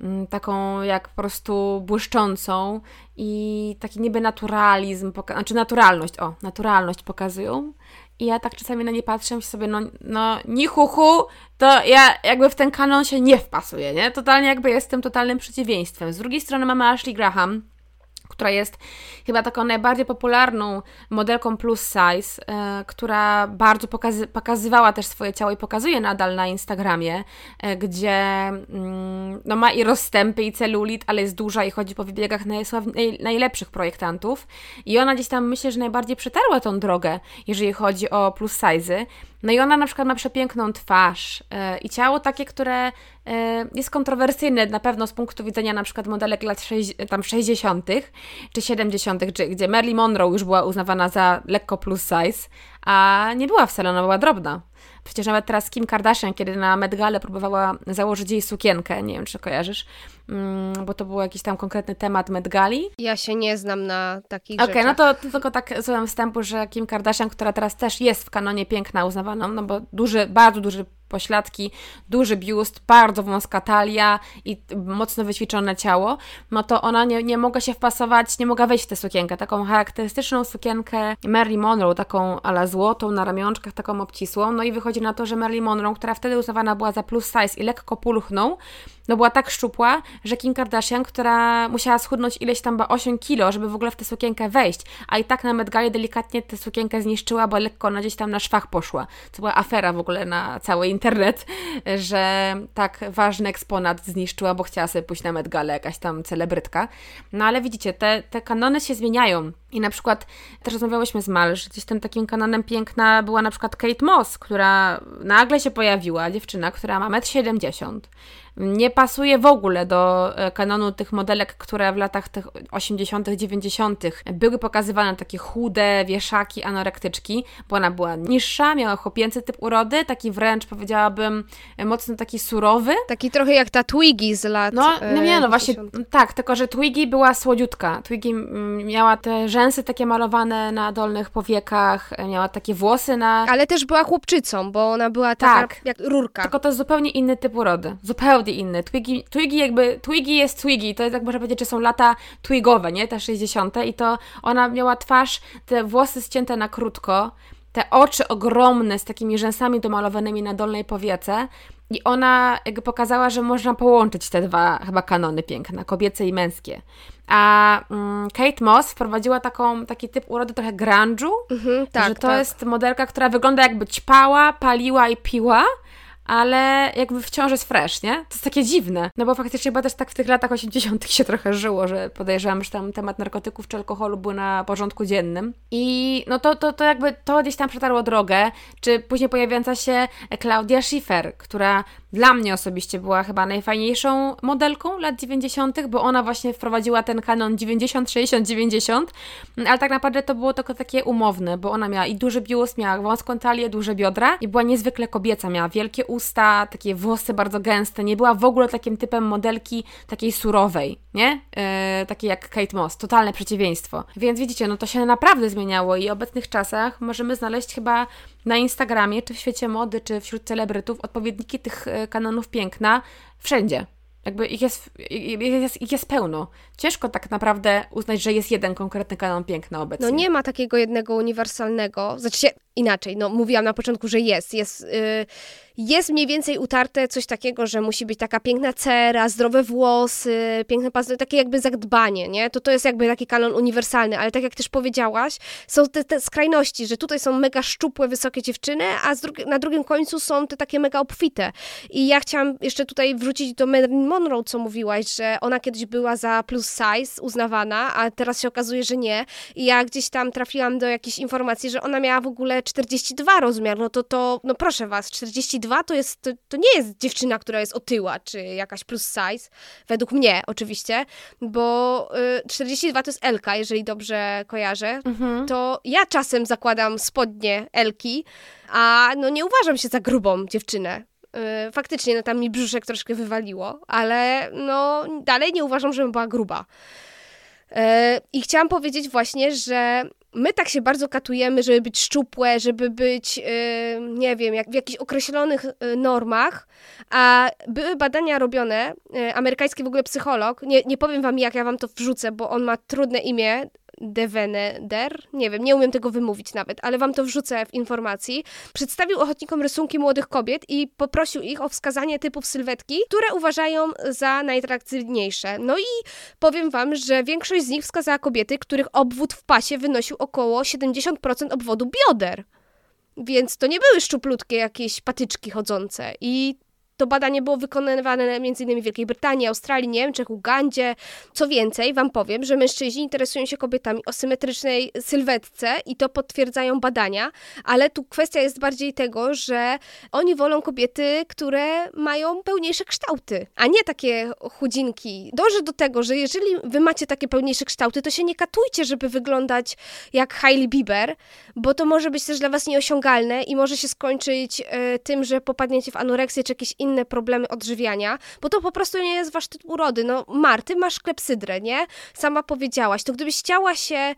Mm, taką jak po prostu błyszczącą i taki niby naturalizm, znaczy naturalność, o, naturalność pokazują. I ja tak czasami na nie patrzę i sobie, no, no ni hu, to ja jakby w ten kanon się nie wpasuję, nie? Totalnie jakby jestem totalnym przeciwieństwem. Z drugiej strony mamy Ashley Graham, która jest chyba taką najbardziej popularną modelką plus size, e, która bardzo pokazy pokazywała też swoje ciało i pokazuje nadal na Instagramie, e, gdzie mm, no, ma i rozstępy i celulit, ale jest duża i chodzi po wybiegach naj najlepszych projektantów. I ona gdzieś tam myślę, że najbardziej przetarła tą drogę, jeżeli chodzi o plus size. No i ona na przykład ma przepiękną twarz yy, i ciało takie, które yy, jest kontrowersyjne na pewno z punktu widzenia na przykład modelek lat tam 60. czy 70., gdzie Marilyn Monroe już była uznawana za lekko plus size, a nie była wcale, ona była drobna. Przecież nawet teraz Kim Kardashian, kiedy na Met Gale próbowała założyć jej sukienkę, nie wiem czy kojarzysz, bo to był jakiś tam konkretny temat Met Gali. Ja się nie znam na takich okay. Okej, no to, to tylko tak słowem wstępu, że Kim Kardashian, która teraz też jest w kanonie piękna uznawaną, no bo duży, bardzo duży pośladki, duży biust, bardzo wąska talia i mocno wyćwiczone ciało, no to ona nie, nie mogła się wpasować, nie mogła wejść w tę sukienkę. Taką charakterystyczną sukienkę Marilyn Monroe, taką ala złotą, na ramionczkach, taką obcisłą. No i wychodzi na to, że Marilyn Monroe, która wtedy uznawana była za plus size i lekko pulchną, no była tak szczupła, że Kim Kardashian, która musiała schudnąć ileś tam 8 kilo, żeby w ogóle w tę sukienkę wejść, a i tak na Met delikatnie tę sukienkę zniszczyła, bo lekko ona gdzieś tam na szwach poszła. To była afera w ogóle na cały internet, że tak ważny eksponat zniszczyła, bo chciała sobie pójść na Met jakaś tam celebrytka. No ale widzicie, te, te kanony się zmieniają I na przykład też rozmawiałyśmy z Mal, że gdzieś tym takim kanonem piękna była na przykład Kate Moss, która nagle się pojawiła, dziewczyna, która ma 1,70 m nie pasuje w ogóle do e, kanonu tych modelek, które w latach tych 80., 90. były pokazywane takie chude wieszaki, anorektyczki, bo ona była niższa, miała chłopięcy typ urody, taki wręcz powiedziałabym mocno taki surowy. Taki trochę jak ta Twiggy z lat. No, no nie, no właśnie tak, tylko że Twiggy była słodziutka. Twiggy miała te rzęsy takie malowane na dolnych powiekach, miała takie włosy na. Ale też była chłopczycą, bo ona była taka tak. jak rurka. Tylko to jest zupełnie inny typ urody. Zupełnie inny. Twiggy, Twiggy jakby, Twiggy jest Twiggy, to jest jak można powiedzieć, że są lata Twigowe, nie? Te 60. i to ona miała twarz, te włosy ścięte na krótko, te oczy ogromne z takimi rzęsami domalowanymi na dolnej powiece i ona jakby pokazała, że można połączyć te dwa chyba kanony piękne, kobiece i męskie. A mm, Kate Moss wprowadziła taką, taki typ urody trochę grunge'u, mhm, tak, że to tak. jest modelka, która wygląda jakby ćpała, paliła i piła, ale jakby wciąż jest fresh, nie? To jest takie dziwne, no bo faktycznie chyba też tak w tych latach 80. się trochę żyło, że podejrzewam, że tam temat narkotyków czy alkoholu był na porządku dziennym i no to, to, to jakby to gdzieś tam przetarło drogę, czy później pojawiająca się Claudia Schiffer, która dla mnie osobiście była chyba najfajniejszą modelką lat 90., bo ona właśnie wprowadziła ten kanon 90, 60, 90, ale tak naprawdę to było tylko takie umowne, bo ona miała i duży biust, miała wąską talię, duże biodra i była niezwykle kobieca, miała wielkie usta, takie włosy bardzo gęste, nie była w ogóle takim typem modelki takiej surowej, nie? Yy, takiej jak Kate Moss, totalne przeciwieństwo. Więc widzicie, no to się naprawdę zmieniało i w obecnych czasach możemy znaleźć chyba na Instagramie, czy w świecie mody, czy wśród celebrytów odpowiedniki tych e, kanonów piękna wszędzie. Jakby ich jest, ich jest, ich jest pełno. Ciężko tak naprawdę uznać, że jest jeden konkretny kanon piękna obecnie. No nie ma takiego jednego uniwersalnego. Znaczy inaczej, no mówiłam na początku, że jest. Jest, yy, jest mniej więcej utarte coś takiego, że musi być taka piękna cera, zdrowe włosy, piękne paznokcie, takie jakby zadbanie, nie? To to jest jakby taki kanon uniwersalny, ale tak jak też powiedziałaś, są te, te skrajności, że tutaj są mega szczupłe, wysokie dziewczyny, a na drugim końcu są te takie mega obfite. I ja chciałam jeszcze tutaj wrzucić do Marilyn Monroe, co mówiłaś, że ona kiedyś była za plus size uznawana, a teraz się okazuje, że nie. I ja gdzieś tam trafiłam do jakiejś informacji, że ona miała w ogóle 42 rozmiar, no to to, no proszę was, 42 to jest, to, to nie jest dziewczyna, która jest otyła, czy jakaś plus size, według mnie oczywiście, bo y, 42 to jest Elka, jeżeli dobrze kojarzę, mhm. to ja czasem zakładam spodnie Elki, a no nie uważam się za grubą dziewczynę. Y, faktycznie, no tam mi brzuszek troszkę wywaliło, ale no dalej nie uważam, żebym była gruba. Y, I chciałam powiedzieć właśnie, że my tak się bardzo katujemy, żeby być szczupłe, żeby być, y, nie wiem, jak w jakichś określonych normach, a były badania robione, amerykański w ogóle psycholog, nie, nie powiem wam jak, ja wam to wrzucę, bo on ma trudne imię, Deveneder, nie wiem, nie umiem tego wymówić nawet, ale wam to wrzucę w informacji, przedstawił ochotnikom rysunki młodych kobiet i poprosił ich o wskazanie typów sylwetki, które uważają za najatrakcyjniejsze. No i powiem wam, że większość z nich wskazała kobiety, których obwód w pasie wynosił około 70% obwodu bioder. Więc to nie były szczuplutkie jakieś patyczki chodzące. I to badanie było wykonywane m.in. w Wielkiej Brytanii, Australii, Niemczech, Ugandzie. Co więcej, wam powiem, że mężczyźni interesują się kobietami o symetrycznej sylwetce i to potwierdzają badania, ale tu kwestia jest bardziej tego, że oni wolą kobiety, które mają pełniejsze kształty, a nie takie chudzinki. Dążę do tego, że jeżeli wy macie takie pełniejsze kształty, to się nie katujcie, żeby wyglądać jak Hailey Bieber, bo to może być też dla was nieosiągalne i może się skończyć y, tym, że popadniecie w anoreksję czy jakieś inne inne problemy odżywiania, bo to po prostu nie jest wasz typ urody. No, Marty, masz klepsydrę, nie? Sama powiedziałaś. To gdybyś chciała się...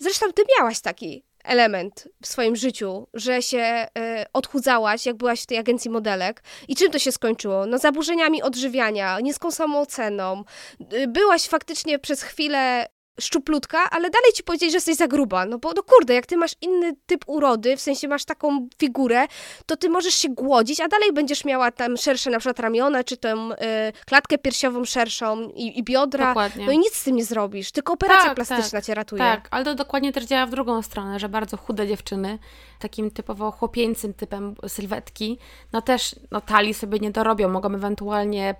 Zresztą ty miałaś taki element w swoim życiu, że się y, odchudzałaś, jak byłaś w tej agencji modelek. I czym to się skończyło? No zaburzeniami odżywiania, niską samooceną. Y, byłaś faktycznie przez chwilę szczuplutka, ale dalej ci powiedzieć, że jesteś za gruba. No bo no kurde, jak ty masz inny typ urody, w sensie masz taką figurę, to ty możesz się głodzić, a dalej będziesz miała tam szersze na przykład ramiona, czy tą y, klatkę piersiową szerszą i, i biodra. Dokładnie. No i nic z tym nie zrobisz, tylko operacja tak, plastyczna tak, cię ratuje. Tak, ale to dokładnie też działa w drugą stronę, że bardzo chude dziewczyny, takim typowo chłopieńcym typem sylwetki, no też no, talii sobie nie dorobią, mogą ewentualnie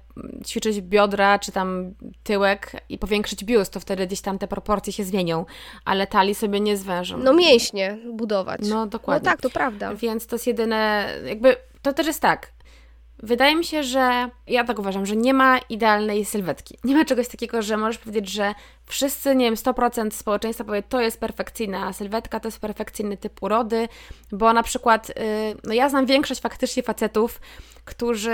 ćwiczyć biodra, czy tam tyłek i powiększyć biust, to wtedy gdzieś tam te proporcje się zmienią, ale talii sobie nie zwężą. No mięśnie budować. No dokładnie. No tak, to prawda. Więc to jest jedyne, jakby, to też jest tak, Wydaje mi się, że ja tak uważam, że nie ma idealnej sylwetki. Nie ma czegoś takiego, że możesz powiedzieć, że wszyscy, nie wiem, 100% społeczeństwa powie, to jest perfekcyjna sylwetka, to jest perfekcyjny typ urody, bo na przykład, yy, no ja znam większość faktycznie facetów, którzy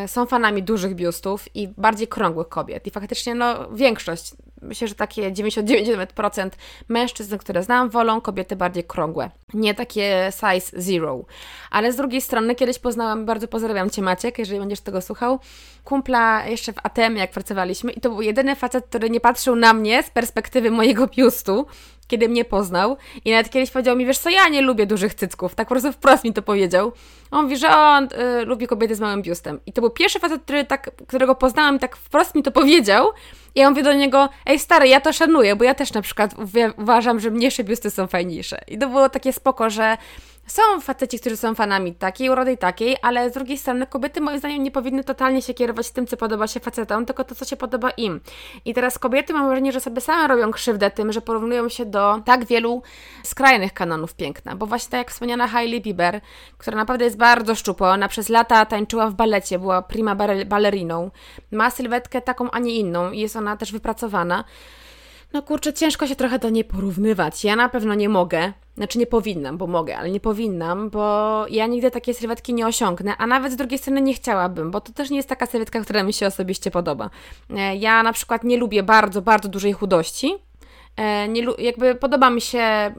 yy, są fanami dużych biustów i bardziej krągłych kobiet. I faktycznie, no, większość, myślę, że takie 99% mężczyzn, które znam, wolą kobiety bardziej krągłe. Nie takie size zero. Ale z drugiej strony, kiedyś poznałam, bardzo pozdrawiam Cię Maciek, jeżeli będziesz tego słuchał, kumpla jeszcze w ATM, jak pracowaliśmy i to był jedyny facet, który nie patrzył na mnie z perspektywy mojego biustu, kiedy mnie poznał i nawet kiedyś powiedział mi, wiesz co, ja nie lubię dużych cycków, tak po prostu wprost mi to powiedział. On mówi, że on y, lubi kobiety z małym biustem. I to był pierwszy facet, który tak, którego poznałam i tak wprost mi to powiedział. Ja mówię do niego, ej stary, ja to szanuję, bo ja też na przykład uważam, że mniejsze biusty są fajniejsze. I to było takie spoko, że są faceci, którzy są fanami takiej urody i takiej, ale z drugiej strony kobiety moim zdaniem nie powinny totalnie się kierować tym, co podoba się facetom, tylko to, co się podoba im. I teraz kobiety mam wrażenie, że sobie same robią krzywdę tym, że porównują się do tak wielu skrajnych kanonów piękna, bo właśnie tak jak wspomniana Hailey Bieber, która naprawdę jest bardzo szczupła, ona przez lata tańczyła w balecie, była prima balleriną, ma sylwetkę taką, a nie inną i jest ona też wypracowana. No kurczę, ciężko się trochę do niej porównywać. Ja na pewno nie mogę, znaczy nie powinnam, bo mogę, ale nie powinnam, bo ja nigdy takiej sylwetki nie osiągnę, a nawet z drugiej strony nie chciałabym, bo to też nie jest taka sylwetka, która mi się osobiście podoba. E, ja na przykład nie lubię bardzo, bardzo dużej chudości, nie, jakby podoba mi się,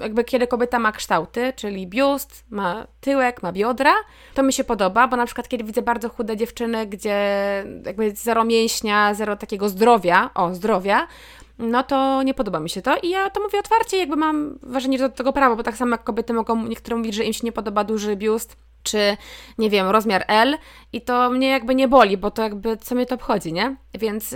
jakby kiedy kobieta ma kształty, czyli biust, ma tyłek, ma biodra, to mi się podoba, bo na przykład kiedy widzę bardzo chude dziewczyny, gdzie jakby zero mięśnia, zero takiego zdrowia, o zdrowia, no to nie podoba mi się to i ja to mówię otwarcie, jakby mam wrażenie, że do tego prawo, bo tak samo jak kobiety mogą niektóre mówić, że im się nie podoba duży biust, czy nie wiem, rozmiar L i to mnie jakby nie boli, bo to jakby co mnie to obchodzi, nie? Więc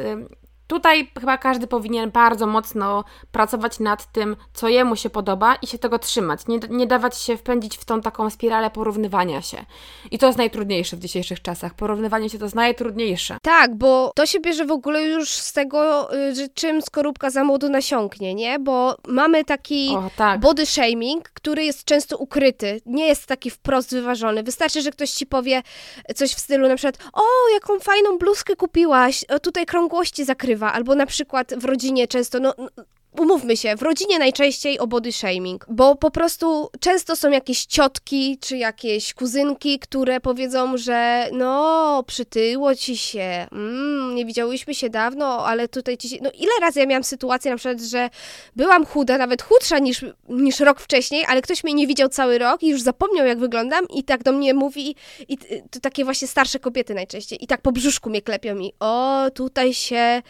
Tutaj chyba każdy powinien bardzo mocno pracować nad tym, co jemu się podoba i się tego trzymać. Nie, nie dawać się wpędzić w tą taką spiralę porównywania się. I to jest najtrudniejsze w dzisiejszych czasach. Porównywanie się to jest najtrudniejsze. Tak, bo to się bierze w ogóle już z tego, y, że czym skorupka za młodu nasiąknie, nie? Bo mamy taki o, tak. body shaming, który jest często ukryty. Nie jest taki wprost wyważony. Wystarczy, że ktoś ci powie coś w stylu na przykład o, jaką fajną bluzkę kupiłaś, o, tutaj krągłości albo na przykład w rodzinie często, no, umówmy się, w rodzinie najczęściej o body shaming, bo po prostu często są jakieś ciotki czy jakieś kuzynki, które powiedzą, że no, przytyło ci się, mm, nie widziałyśmy się dawno, ale tutaj ci się... No ile razy ja miałam sytuację na przykład, że byłam chuda, nawet chudsza niż, niż rok wcześniej, ale ktoś mnie nie widział cały rok i już zapomniał jak wyglądam i tak do mnie mówi i to takie właśnie starsze kobiety najczęściej i tak po brzuszku mnie klepią mi, o, tutaj się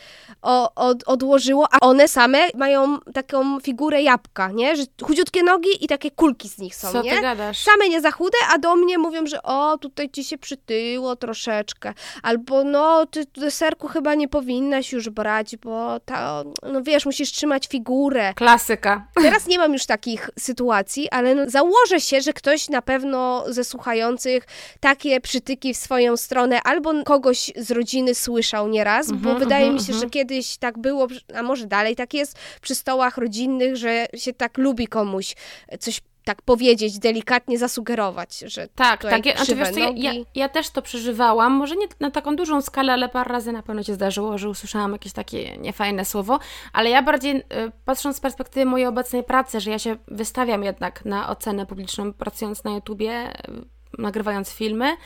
o, od, odłożyło, a one same mają mają taką figurę jabłka, nie? Że chudziutkie nogi i takie kulki z nich są, Co nie? Ty gadasz? Same nie za chude, a do mnie mówią, że o, tutaj ci się przytyło troszeczkę. Albo no, ty deserku chyba nie powinnaś już brać, bo ta, no wiesz, musisz trzymać figurę. Klasyka. Teraz nie mam już takich sytuacji, ale no, założę się, że ktoś na pewno ze słuchających takie przytyki w swoją stronę albo kogoś z rodziny słyszał nieraz, mm -hmm, bo mhm, wydaje mm -hmm, mi się, mm -hmm. że mhm. kiedyś tak było, a może dalej tak jest, przy stołach rodzinnych, że się tak lubi komuś coś tak powiedzieć, delikatnie zasugerować, że tak, tak. Ja, znaczy, wiesz, co, ja, ja, też to przeżywałam, może nie na taką dużą skalę, ale parę razy na pewno się zdarzyło, że usłyszałam jakieś takie niefajne słowo, ale ja bardziej y, patrząc z perspektywy mojej obecnej pracy, że ja się wystawiam jednak na ocenę publiczną, pracując na YouTubie, y, nagrywając filmy,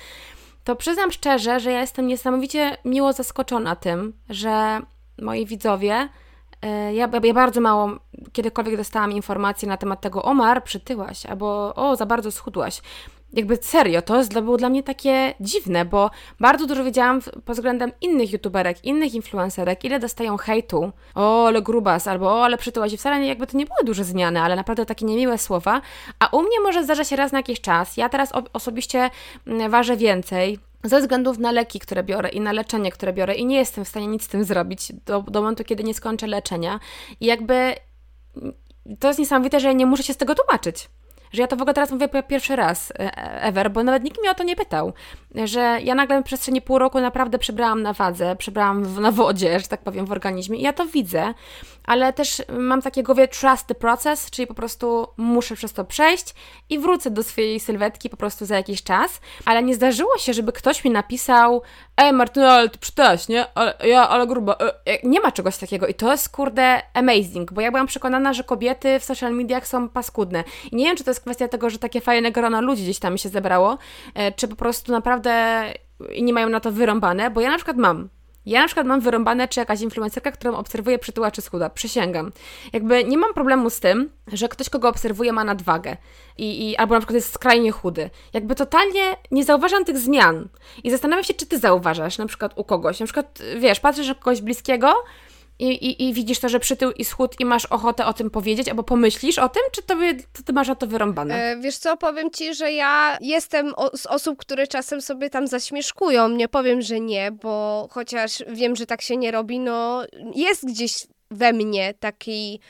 to przyznam szczerze, że ja jestem niesamowicie miło zaskoczona tym, że moi widzowie ja, ja bardzo mało kiedykolwiek dostałam informacji na temat tego, Omar, przytyłaś, albo o, za bardzo schudłaś. Jakby serio, to jest, było dla mnie takie dziwne, bo bardzo dużo wiedziałam pod względem innych youtuberek, innych influencerek, ile dostają hejtu, o, ale grubas, albo o, ale przytyłaś. I wcale jakby to nie były duże zmiany, ale naprawdę takie niemiłe słowa. A u mnie może zdarza się raz na jakiś czas. Ja teraz osobiście mm, ważę więcej, ze względów na leki, które biorę i na leczenie, które biorę i nie jestem w stanie nic z tym zrobić do, do momentu, kiedy nie skończę leczenia. I jakby to jest niesamowite, że ja nie muszę się z tego tłumaczyć. Że ja to w ogóle teraz mówię pierwszy raz e, ever, bo nawet nikt mnie o to nie pytał. Że ja nagle w przestrzeni pół roku naprawdę przebrałam na wadze, przebrałam w, na wodzie, że tak powiem, w organizmie i ja to widzę, ale też mam takie głowie trust the process, czyli po prostu muszę przez to przejść i wrócę do swojej sylwetki po prostu za jakiś czas, ale nie zdarzyło się, żeby ktoś mi napisał ej Martyna, ale ty przytałaś, nie? Ale, ja, ale gruba. E, e, nie ma czegoś takiego i to jest kurde amazing, bo ja byłam przekonana, że kobiety w social mediach są paskudne i nie wiem, czy to jest kwestia tego, że takie fajne grono ludzi gdzieś tam się zebrało, e, czy po prostu naprawdę nie mają na to wyrąbane, bo ja na przykład mam ja na przykład mam wyrąbane, czy jakaś influencerka, którą obserwuję, przytyła czy schuda. Przysięgam. Jakby nie mam problemu z tym, że ktoś, kogo obserwuję, ma nadwagę. I, i, albo na przykład jest skrajnie chudy. Jakby totalnie nie zauważam tych zmian. I zastanawiam się, czy ty zauważasz na przykład u kogoś. Na przykład, wiesz, patrzysz na kogoś bliskiego i, i, i widzisz to, że przytył i schód i masz ochotę o tym powiedzieć, albo pomyślisz o tym, czy tobie, to ty masz o to wyrąbane? E, wiesz co, powiem ci, że ja jestem o, z osób, które czasem sobie tam zaśmieszkują. Nie powiem, że nie, bo chociaż wiem, że tak się nie robi, no jest gdzieś we mnie taki,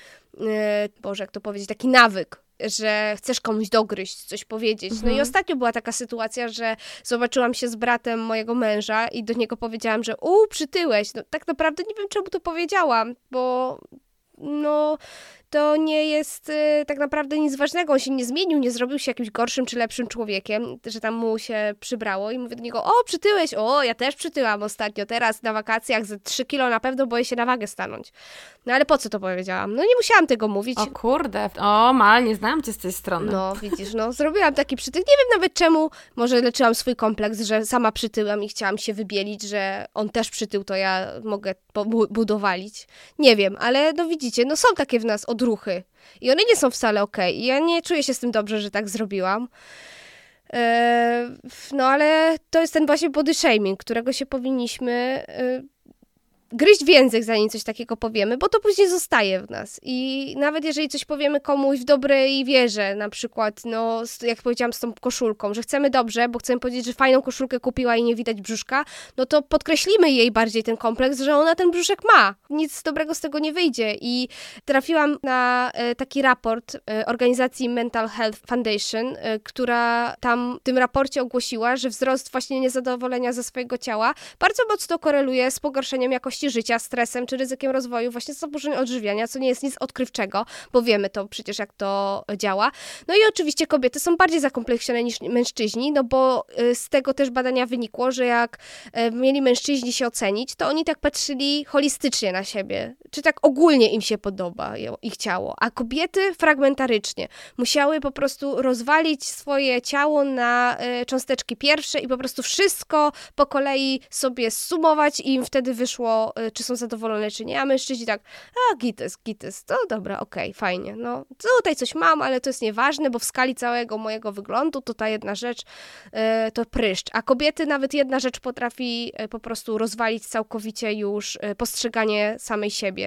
e, Boże, jak to powiedzieć, taki nawyk że chcesz komuś dogryźć, coś powiedzieć. No i mhm. ostatnio była taka sytuacja, że zobaczyłam się z bratem mojego męża i do niego powiedziałam, że u, przytyłeś. No tak naprawdę nie wiem, czemu to powiedziałam, bo no to nie jest y, tak naprawdę nic ważnego. On się nie zmienił, nie zrobił się jakimś gorszym czy lepszym człowiekiem, że tam mu się przybrało i mówię do niego, o, przytyłeś, o, ja też przytyłam ostatnio, teraz na wakacjach ze 3 kilo na pewno boję się na wagę stanąć. No ale po co to powiedziałam? No nie musiałam tego mówić. O kurde, o mal, nie znałam cię z tej strony. No, widzisz, no, zrobiłam taki przytyk. Nie wiem nawet czemu, może leczyłam swój kompleks, że sama przytyłam i chciałam się wybielić, że on też przytył, to ja mogę budowalić. Nie wiem, ale no widzicie, no są takie w nas od odruchy. I one nie są wcale ok. I ja nie czuję się z tym dobrze, że tak zrobiłam. E, no ale to jest ten właśnie body shaming, którego się powinniśmy e, gryźć w język, zanim coś takiego powiemy, bo to później zostaje w nas. I nawet jeżeli coś powiemy komuś w dobrej wierze, na przykład, no, jak powiedziałam z tą koszulką, że chcemy dobrze, bo chcemy powiedzieć, że fajną koszulkę kupiła i nie widać brzuszka, no to podkreślimy jej bardziej ten kompleks, że ona ten brzuszek ma. Nic dobrego z tego nie wyjdzie. I trafiłam na e, taki raport e, organizacji Mental Health Foundation, e, która tam w tym raporcie ogłosiła, że wzrost właśnie niezadowolenia ze swojego ciała bardzo mocno koreluje z pogorszeniem jakości jakości życia, stresem czy ryzykiem rozwoju właśnie zaburzeń odżywiania, co nie jest nic odkrywczego, bo wiemy to przecież jak to działa. No i oczywiście kobiety są bardziej zakompleksione niż mężczyźni, no bo y, z tego też badania wynikło, że jak y, mieli mężczyźni się ocenić, to oni tak patrzyli holistycznie na siebie, czy tak ogólnie im się podoba ich ciało, a kobiety fragmentarycznie. Musiały po prostu rozwalić swoje ciało na y, cząsteczki pierwsze i po prostu wszystko po kolei sobie sumować i im wtedy wyszło Y, czy są zadowolone, czy nie, a mężczyźni tak, a gites, gites, to dobra, okej, okay, fajnie, no tutaj coś mam, ale to jest nieważne, bo w skali całego mojego wyglądu to ta jedna rzecz y, to pryszcz, a kobiety nawet jedna rzecz potrafi po prostu rozwalić całkowicie już postrzeganie samej siebie.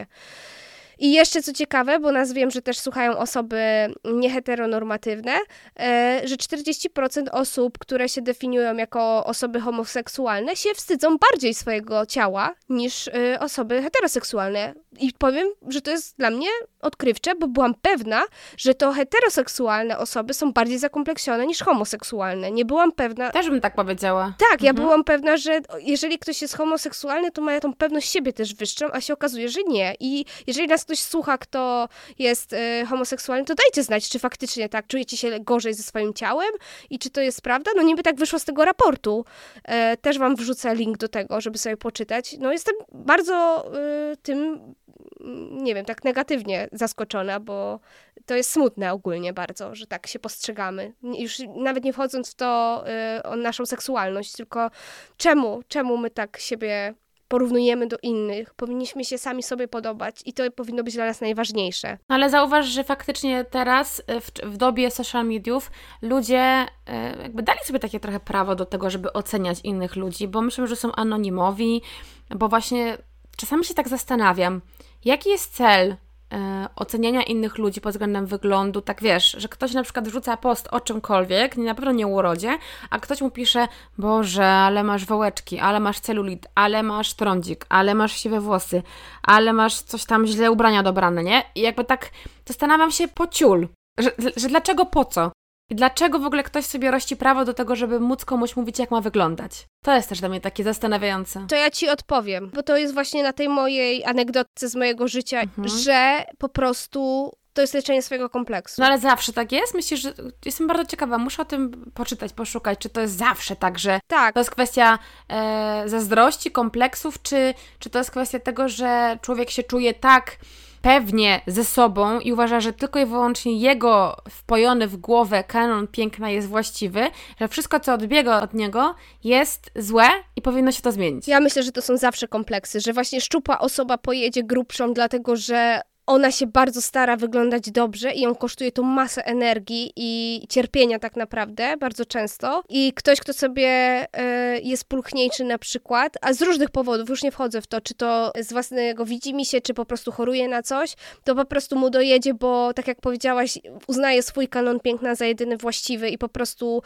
I jeszcze co ciekawe, bo nas wiem, że też słuchają osoby nieheteronormatywne, e, że 40% osób, które się definiują jako osoby homoseksualne, się wstydzą bardziej swojego ciała niż e, osoby heteroseksualne. I powiem, że to jest dla mnie odkrywcze, bo byłam pewna, że to heteroseksualne osoby są bardziej zakompleksione niż homoseksualne. Nie byłam pewna. Też bym tak powiedziała. Tak, mhm. ja byłam pewna, że jeżeli ktoś jest homoseksualny, to ma tą pewność siebie też wyższą, a się okazuje, że nie. I jeżeli nas ktoś słucha, kto jest y, homoseksualny, to dajcie znać, czy faktycznie tak czujecie się gorzej ze swoim ciałem i czy to jest prawda. No niby tak wyszło z tego raportu. E, też wam wrzucę link do tego, żeby sobie poczytać. No jestem bardzo y, tym nie wiem, tak negatywnie zaskoczona, bo to jest smutne ogólnie bardzo, że tak się postrzegamy. Już nawet nie wchodząc w to, y, o naszą seksualność, tylko czemu, czemu my tak siebie porównujemy do innych, powinniśmy się sami sobie podobać i to powinno być dla nas najważniejsze. Ale zauważ, że faktycznie teraz y, w, w dobie social mediów ludzie y, jakby dali sobie takie trochę prawo do tego, żeby oceniać innych ludzi, bo myślę, że są anonimowi, bo właśnie czasami się tak zastanawiam, Jaki jest cel e, oceniania innych ludzi pod względem wyglądu, tak wiesz, że ktoś na przykład wrzuca post o czymkolwiek, na pewno nie o urodzie, a ktoś mu pisze, Boże, ale masz wołeczki, ale masz celulit, ale masz trądzik, ale masz siwe włosy, ale masz coś tam źle ubrania dobrane, nie? I jakby tak zastanawiam się po ciul, że, że dlaczego po co? I dlaczego w ogóle ktoś sobie rości prawo do tego, żeby móc komuś mówić, jak ma wyglądać? To jest też dla mnie takie zastanawiające. To ja ci odpowiem, bo to jest właśnie na tej mojej anegdotce z mojego życia, mhm. że po prostu to jest leczenie swojego kompleksu. No ale zawsze tak jest? Myślisz, że jestem bardzo ciekawa, muszę o tym poczytać, poszukać, czy to jest zawsze tak, że tak. to jest kwestia e, zazdrości, kompleksów, czy, czy to jest kwestia tego, że człowiek się czuje tak pewnie ze sobą i uważa, że tylko i wyłącznie jego wpojony w głowę kanon piękna jest właściwy, że wszystko, co odbiega od niego, jest złe i powinno się to zmienić. Ja myślę, że to są zawsze kompleksy, że właśnie szczupła osoba pojedzie grubszą, dlatego że ona się bardzo stara wyglądać dobrze i ją kosztuje to masę energii i cierpienia tak naprawdę, bardzo często. I ktoś, kto sobie y, jest pulchniejszy na przykład, a z różnych powodów, już nie wchodzę w to, czy to z własnego widzi mi się, czy po prostu choruje na coś, to po prostu mu dojedzie, bo tak jak powiedziałaś, uznaje swój kanon piękna za jedyny właściwy i po prostu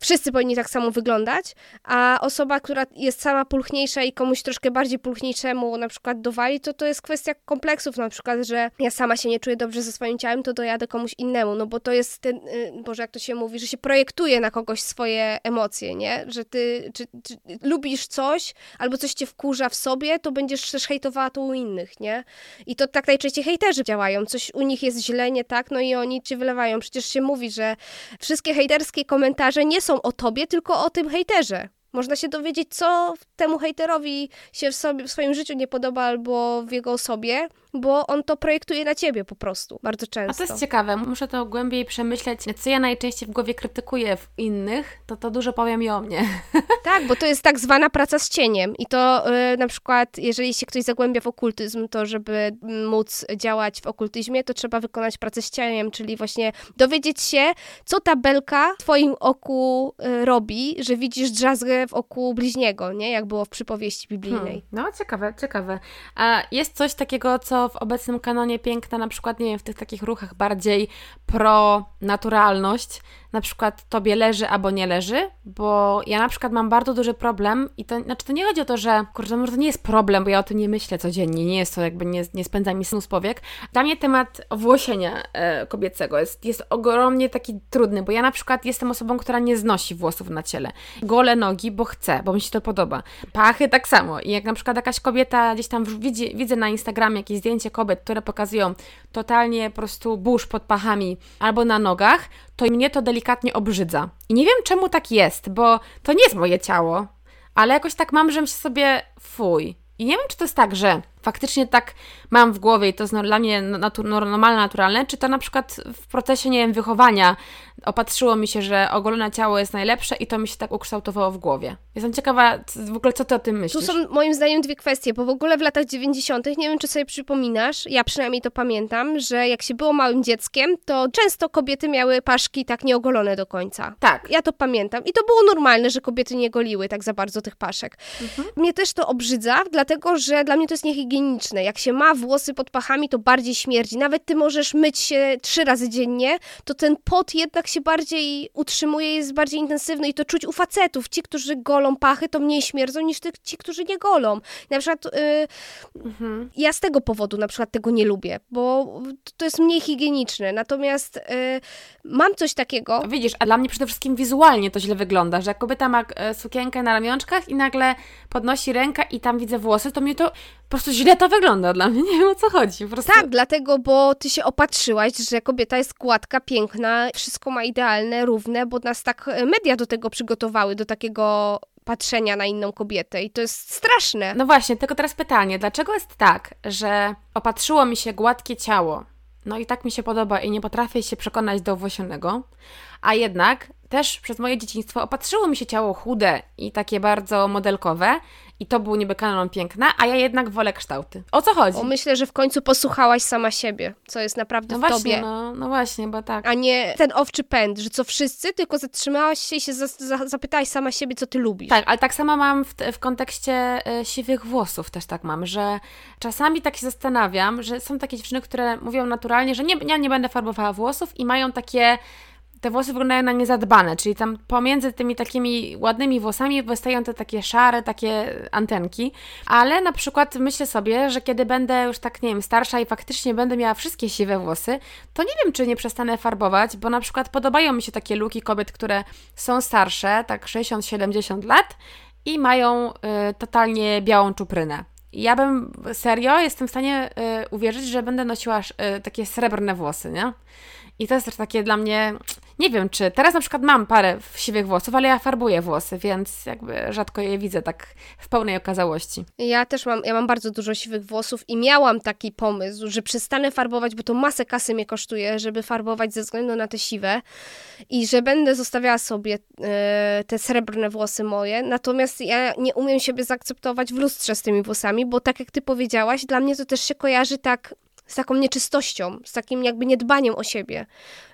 wszyscy powinni tak samo wyglądać, a osoba, która jest sama pulchniejsza i komuś troszkę bardziej pulchniejszemu na przykład dowali, to to jest kwestia kompleksów, na przykład, że ja sama się nie czuję dobrze ze swoim ciałem, to dojadę komuś innemu, no bo to jest ten, y, Boże, jak to się mówi, że się projektuje na kogoś swoje emocje, nie? Że ty czy, czy lubisz coś, albo coś cię wkurza w sobie, to będziesz też hejtowała to u innych, nie? I to tak najczęściej hejterzy działają, coś u nich jest źle, nie tak, no i oni ci wylewają. Przecież się mówi, że wszystkie hejterskie komentarze nie są o tobie, tylko o tym hejterze. Można się dowiedzieć, co temu hejterowi się w, sobie, w swoim życiu nie podoba albo w jego osobie, bo on to projektuje na ciebie po prostu, bardzo często. A to jest ciekawe, muszę to głębiej przemyśleć, co ja najczęściej w głowie krytykuję w innych, to to dużo powiem i o mnie. Tak, bo to jest tak zwana praca z cieniem i to yy, na przykład, jeżeli się ktoś zagłębia w okultyzm, to żeby móc działać w okultyzmie, to trzeba wykonać pracę z cieniem, czyli właśnie dowiedzieć się, co ta belka w twoim oku yy, robi, że widzisz drzazgę w oku bliźniego, nie? Jak było w przypowieści biblijnej. Hmm, no, ciekawe, ciekawe. A jest coś takiego, co w obecnym kanonie piękna, na przykład, nie wiem, w tych takich ruchach bardziej pro naturalność, na przykład tobie leży albo nie leży, bo ja na przykład mam bardzo duży problem i to, znaczy to nie chodzi o to, że kurczę, może to nie jest problem, bo ja o tym nie myślę codziennie, nie jest to jakby, nie, nie spędza mi snu z powiek. Dla mnie temat włosienia e, kobiecego jest, jest ogromnie taki trudny, bo ja na przykład jestem osobą, która nie znosi włosów na ciele. Gole nogi, bo chcę, bo mi się to podoba. Pachy tak samo i jak na przykład jakaś kobieta gdzieś tam widzi, widzę na Instagramie jakieś zdjęcie kobiet, które pokazują totalnie po prostu burz pod pachami albo na nogach, to mnie to delikatnie obrzydza. I nie wiem czemu tak jest, bo to nie jest moje ciało, ale jakoś tak mam, że myślę sobie fuj. I nie wiem, czy to jest tak, że faktycznie tak mam w głowie i to jest dla mnie natu normalne, naturalne, czy to na przykład w procesie, nie wiem, wychowania opatrzyło mi się, że ogolone ciało jest najlepsze i to mi się tak ukształtowało w głowie. Jestem ciekawa w ogóle, co ty o tym myślisz. Tu są moim zdaniem dwie kwestie, bo w ogóle w latach 90., nie wiem, czy sobie przypominasz, ja przynajmniej to pamiętam, że jak się było małym dzieckiem, to często kobiety miały paszki tak nieogolone do końca. Tak. Ja to pamiętam. I to było normalne, że kobiety nie goliły tak za bardzo tych paszek. Mhm. Mnie też to obrzydza, dlatego, że dla mnie to jest niehigieniczne higieniczne. Jak się ma włosy pod pachami, to bardziej śmierdzi. Nawet ty możesz myć się trzy razy dziennie, to ten pot jednak się bardziej utrzymuje, jest bardziej intensywny i to czuć u facetów. Ci, którzy golą pachy, to mniej śmierdzą niż ty, ci, którzy nie golą. Na przykład yy, mhm. ja z tego powodu na przykład tego nie lubię, bo to jest mniej higieniczne. Natomiast yy, mam coś takiego. Widzisz, a dla mnie przede wszystkim wizualnie to źle wygląda, że kobieta ma e, sukienkę na ramionczkach i nagle podnosi rękę i tam widzę włosy, to mnie to po prostu źle to wygląda dla mnie, nie wiem o co chodzi. Po prostu... Tak, dlatego, bo ty się opatrzyłaś, że kobieta jest gładka, piękna, wszystko ma idealne, równe, bo nas tak e, media do tego przygotowały, do takiego patrzenia na inną kobietę i to jest straszne. No właśnie, tylko teraz pytanie, dlaczego jest tak, że opatrzyło mi się gładkie ciało, no i tak mi się podoba i nie potrafię się przekonać do owłosionego, a jednak też przez moje dzieciństwo opatrzyło mi się ciało chude i takie bardzo modelkowe i to był niby kanon piękna, a ja jednak wolę kształty. O co chodzi? O, myślę, że w końcu posłuchałaś sama siebie, co jest naprawdę no w właśnie, tobie. No, no właśnie, bo tak. A nie ten owczy pęd, że co wszyscy, tylko zatrzymałaś się i się za, za, zapytałaś sama siebie, co ty lubisz. Tak, ale tak samo mam w, w kontekście y, siwych włosów też tak mam, że czasami tak się zastanawiam, że są takie dziewczyny, które mówią naturalnie, że nie, ja nie będę farbowała włosów i mają takie te włosy wyglądają na niezadbane, czyli tam pomiędzy tymi takimi ładnymi włosami wystają te takie szare, takie antenki, ale na przykład myślę sobie, że kiedy będę już tak, nie wiem, starsza i faktycznie będę miała wszystkie siwe włosy, to nie wiem, czy nie przestanę farbować, bo na przykład podobają mi się takie luki kobiet, które są starsze, tak 60-70 lat i mają y, totalnie białą czuprynę. Ja bym serio jestem w stanie y, uwierzyć, że będę nosiła y, takie srebrne włosy, nie? I to jest też takie dla mnie, nie wiem czy, teraz na przykład mam parę siwych włosów, ale ja farbuję włosy, więc jakby rzadko je widzę tak w pełnej okazałości. Ja też mam, ja mam bardzo dużo siwych włosów i miałam taki pomysł, że przestanę farbować, bo to masę kasy mnie kosztuje, żeby farbować ze względu na te siwe i że będę zostawiała sobie e, te srebrne włosy moje, natomiast ja nie umiem siebie zaakceptować w lustrze z tymi włosami, bo tak jak ty powiedziałaś, dla mnie to też się kojarzy tak z taką nieczystością, z takim jakby niedbaniem o siebie,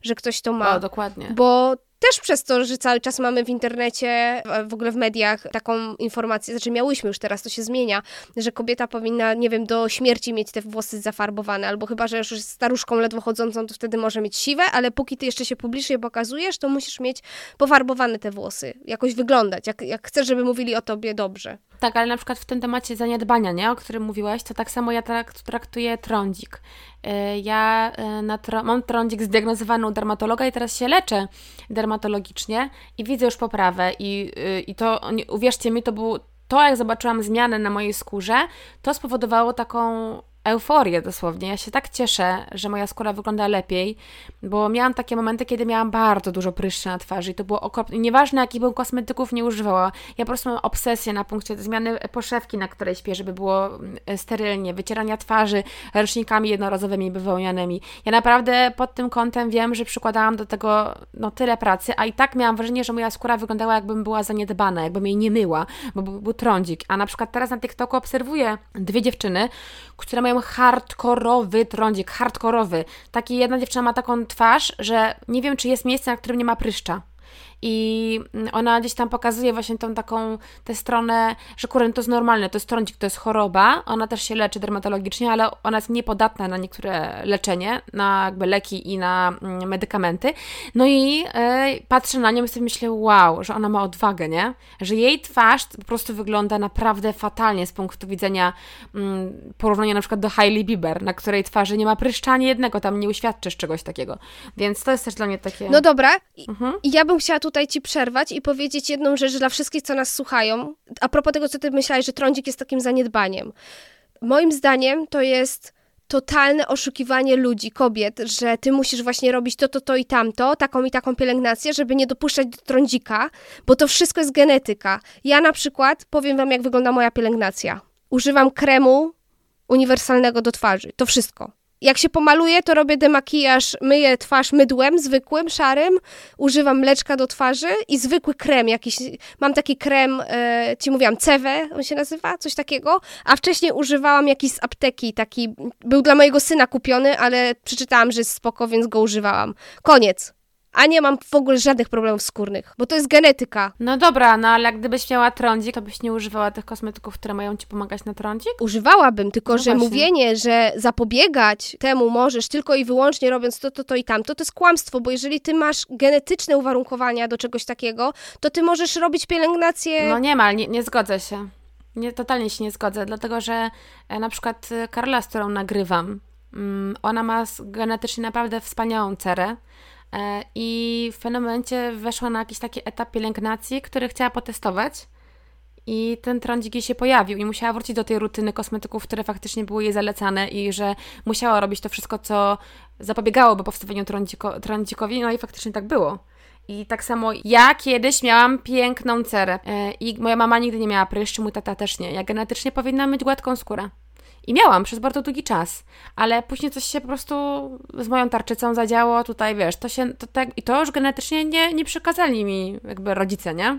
że ktoś to ma. O, dokładnie. Bo też przez to, że cały czas mamy w internecie, w ogóle w mediach taką informację, znaczy miałyśmy już teraz, to się zmienia, że kobieta powinna, nie wiem, do śmierci mieć te włosy zafarbowane, albo chyba, że już jest staruszką ledwo chodzącą, to wtedy może mieć siwe, ale póki ty jeszcze się publicznie pokazujesz, to musisz mieć pofarbowane te włosy, jakoś wyglądać, jak, jak chcesz, żeby mówili o tobie dobrze. Tak, ale na przykład w tym temacie zaniedbania, nie, o którym mówiłaś, to tak samo ja traktuję trądzik. Y, ja y, na mam trądzik zdiagnozowany u dermatologa i teraz się leczę dermatologicznie i widzę już poprawę i, y, i to, uwierzcie mi, to był to, jak zobaczyłam zmianę na mojej skórze, to spowodowało taką euforię dosłownie. Ja się tak cieszę, że moja skóra wygląda lepiej, bo miałam takie momenty, kiedy miałam bardzo dużo pryszczy na twarzy i to było okropne. Nieważne, jakich był kosmetyków nie używała. Ja po prostu mam obsesję na punkcie zmiany poszewki, na której śpię, żeby było mm, sterylnie, wycierania twarzy ręcznikami jednorazowymi bawełnianymi. Ja naprawdę pod tym kątem wiem, że przykładałam do tego no, tyle pracy, a i tak miałam wrażenie, że moja skóra wyglądała jakbym była zaniedbana, jakbym jej nie myła, bo był, był trądzik. A na przykład teraz na TikToku obserwuję dwie dziewczyny, które mają hardkorowy trądzik, hardkorowy. Taki jedna dziewczyna ma taką twarz, że nie wiem, czy jest miejsce, na którym nie ma pryszcza i ona gdzieś tam pokazuje właśnie tą taką tę stronę, że kurde, to jest normalne, to jest trądzik, to jest choroba. Ona też się leczy dermatologicznie, ale ona jest niepodatna na niektóre leczenie, na jakby leki i na mm, medykamenty. No i e, patrzę na nią i sobie myślę, wow, że ona ma odwagę, nie? Że jej twarz po prostu wygląda naprawdę fatalnie z punktu widzenia mm, porównania na przykład do Hailey Bieber, na której twarzy nie ma pryszcza ani jednego, tam nie uświadczysz czegoś takiego. Więc to jest też dla mnie takie... No dobra, mhm. ja bym chciała tu tutaj ci przerwać i powiedzieć jedną rzecz dla wszystkich, co nas słuchają. A propos tego, co ty myślałeś, że trądzik jest takim zaniedbaniem. Moim zdaniem to jest totalne oszukiwanie ludzi, kobiet, że ty musisz właśnie robić to, to, to i tamto, taką i taką pielęgnację, żeby nie dopuszczać do trądzika, bo to wszystko jest genetyka. Ja na przykład powiem wam, jak wygląda moja pielęgnacja. Używam kremu uniwersalnego do twarzy. To wszystko. Jak się pomaluję, to robię demakijaż, myję twarz mydłem zwykłym, szarym, używam mleczka do twarzy i zwykły krem jakiś. Mam taki krem, e, ci mówiłam, Cewe, on się nazywa, coś takiego, a wcześniej używałam jakiś z apteki, taki, był dla mojego syna kupiony, ale przeczytałam, że jest spoko, więc go używałam. Koniec a nie mam w ogóle żadnych problemów skórnych, bo to jest genetyka. No dobra, no ale gdybyś miała trądzik, to byś nie używała tych kosmetyków, które mają ci pomagać na trądzik? Używałabym, tylko no że właśnie. mówienie, że zapobiegać temu możesz tylko i wyłącznie robiąc to, to, to i tamto, to jest kłamstwo, bo jeżeli ty masz genetyczne uwarunkowania do czegoś takiego, to ty możesz robić pielęgnację... No nie ma, nie, nie zgodzę się. Nie, totalnie się nie zgodzę, dlatego że e, na przykład e, Karola, z którą nagrywam, mm, ona ma genetycznie naprawdę wspaniałą cerę, I w pewnym momencie weszła na jakiś taki etap pielęgnacji, który chciała potestować. I ten trądzik jej się pojawił i musiała wrócić do tej rutyny kosmetyków, które faktycznie były jej zalecane i że musiała robić to wszystko, co zapobiegałoby powstawaniu trądziko, trądzikowi, no i faktycznie tak było. I tak samo ja kiedyś miałam piękną cerę e, i moja mama nigdy nie miała pryszczy, mój tata też nie. Ja genetycznie powinnam mieć gładką skórę. I miałam przez bardzo długi czas, ale później coś się po prostu z moją tarczycą zadziało, tutaj wiesz, to się, to tak, i to już genetycznie nie, nie przekazali mi jakby rodzice, nie?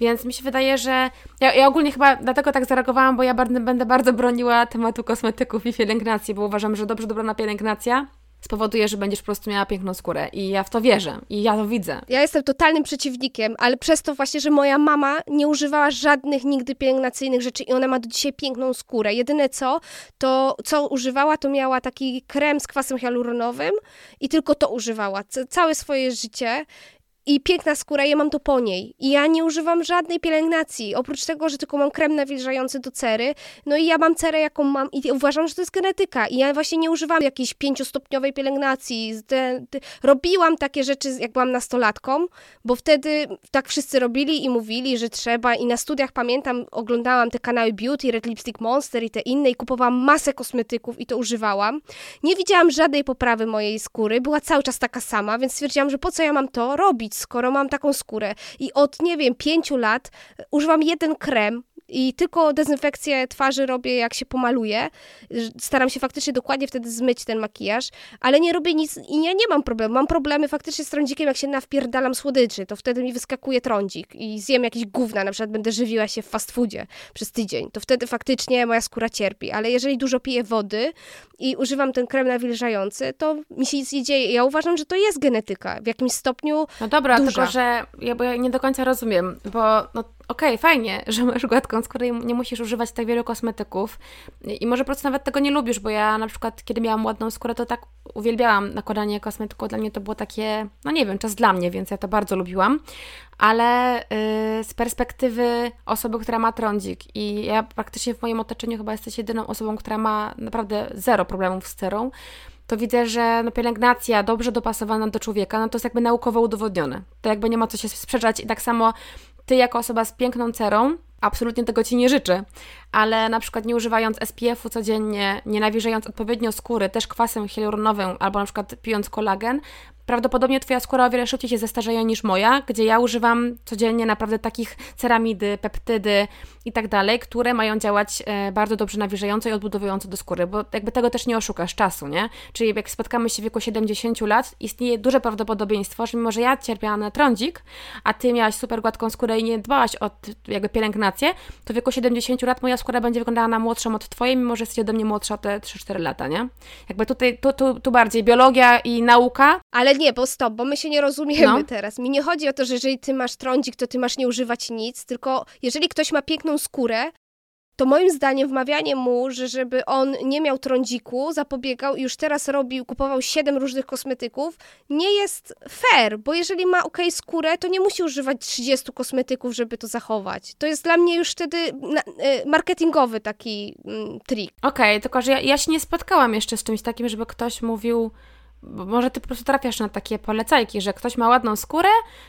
Więc mi się wydaje, że ja, ja, ogólnie chyba dlatego tak zareagowałam, bo ja będę, bardzo broniła tematu kosmetyków i pielęgnacji, bo uważam, że dobrze dobrana pielęgnacja spowoduje, że będziesz po prostu miała piękną skórę. I ja w to wierzę. I ja to widzę. Ja jestem totalnym przeciwnikiem, ale przez to właśnie, że moja mama nie używała żadnych nigdy pielęgnacyjnych rzeczy i ona ma do dzisiaj piękną skórę. Jedyne co, to co używała, to miała taki krem z kwasem hialuronowym i tylko to używała. Całe swoje życie i piękna skóra, ja mam to po niej. I ja nie używam żadnej pielęgnacji, oprócz tego, że tylko mam krem nawilżający do cery. No i ja mam cerę, jaką mam i uważam, że to jest genetyka. I ja właśnie nie używam jakiejś pięciostopniowej pielęgnacji. robiłam takie rzeczy, jak byłam nastolatką, bo wtedy tak wszyscy robili i mówili, że trzeba. I na studiach pamiętam, oglądałam te kanały Beauty, Red Lipstick Monster i te inne i kupowałam masę kosmetyków i to używałam. Nie widziałam żadnej poprawy mojej skóry, była cały czas taka sama, więc stwierdziłam, że po co ja mam to robić? Skoro mam taką skórę i od, nie wiem, pięciu lat używam jeden krem, i tylko dezynfekcję twarzy robię, jak się pomaluję. Staram się faktycznie dokładnie wtedy zmyć ten makijaż, ale nie robię nic i ja nie mam problemu. Mam problemy faktycznie z trądzikiem, jak się nawpierdalam słodyczy, to wtedy mi wyskakuje trądzik i zjem jakieś gówna, na przykład będę żywiła się w fast foodzie przez tydzień, to wtedy faktycznie moja skóra cierpi, ale jeżeli dużo piję wody i używam ten krem nawilżający, to mi się nic nie dzieje. Ja uważam, że to jest genetyka w jakimś stopniu No dobra, duża. tylko że ja, bo ja nie do końca rozumiem, bo no, okej, okay, fajnie, że masz gładką skórę i nie musisz używać tak wielu kosmetyków. I może po prostu nawet tego nie lubisz, bo ja na przykład, kiedy miałam ładną skórę, to tak uwielbiałam nakładanie kosmetyku. Dla mnie to było takie, no nie wiem, czas dla mnie, więc ja to bardzo lubiłam. Ale yy, z perspektywy osoby, która ma trądzik i ja praktycznie w moim otoczeniu chyba jesteś jedyną osobą, która ma naprawdę zero problemów z cerą, to widzę, że no, pielęgnacja dobrze dopasowana do człowieka, no to jest jakby naukowo udowodnione. To jakby nie ma co się sprzeczać i tak samo ty jako osoba z piękną cerą, absolutnie tego ci nie życzę, ale na przykład nie używając SPF-u codziennie, nie nawilżając odpowiednio skóry, też kwasem hialuronowym albo na przykład pijąc kolagen, prawdopodobnie Twoja skóra o wiele szybciej się zestarzeje niż moja, gdzie ja używam codziennie naprawdę takich ceramidy, peptydy i tak dalej, które mają działać e, bardzo dobrze nawilżająco i odbudowująco do skóry, bo jakby tego też nie oszukasz czasu, nie? Czyli jak spotkamy się w wieku 70 lat, istnieje duże prawdopodobieństwo, że mimo, że ja cierpiałam na trądzik, a Ty miałaś super gładką skórę i nie dbałaś o jakby pielęgnację, to w wieku 70 lat moja skóra będzie wyglądała na młodszą od Twojej, mimo że jesteś ode mnie młodsza te 3-4 lata, nie? Jakby tutaj, tu, tu, tu bardziej biologia i nauka. Ale nie, bo stop, bo my się nie rozumiemy no. teraz. Mi nie chodzi o to, że jeżeli ty masz trądzik, to ty masz nie używać nic, tylko jeżeli ktoś ma piękną skórę, to moim zdaniem wmawianie mu, że żeby on nie miał trądziku, zapobiegał i już teraz robił, kupował siedem różnych kosmetyków, nie jest fair, bo jeżeli ma ok skórę, to nie musi używać 30 kosmetyków, żeby to zachować. To jest dla mnie już wtedy e, marketingowy taki mm, trik. Okej, okay, tylko że ja, ja się nie spotkałam jeszcze z czymś takim, żeby ktoś mówił bo może ty po prostu trafiasz na takie polecajki, że ktoś ma ładną skórę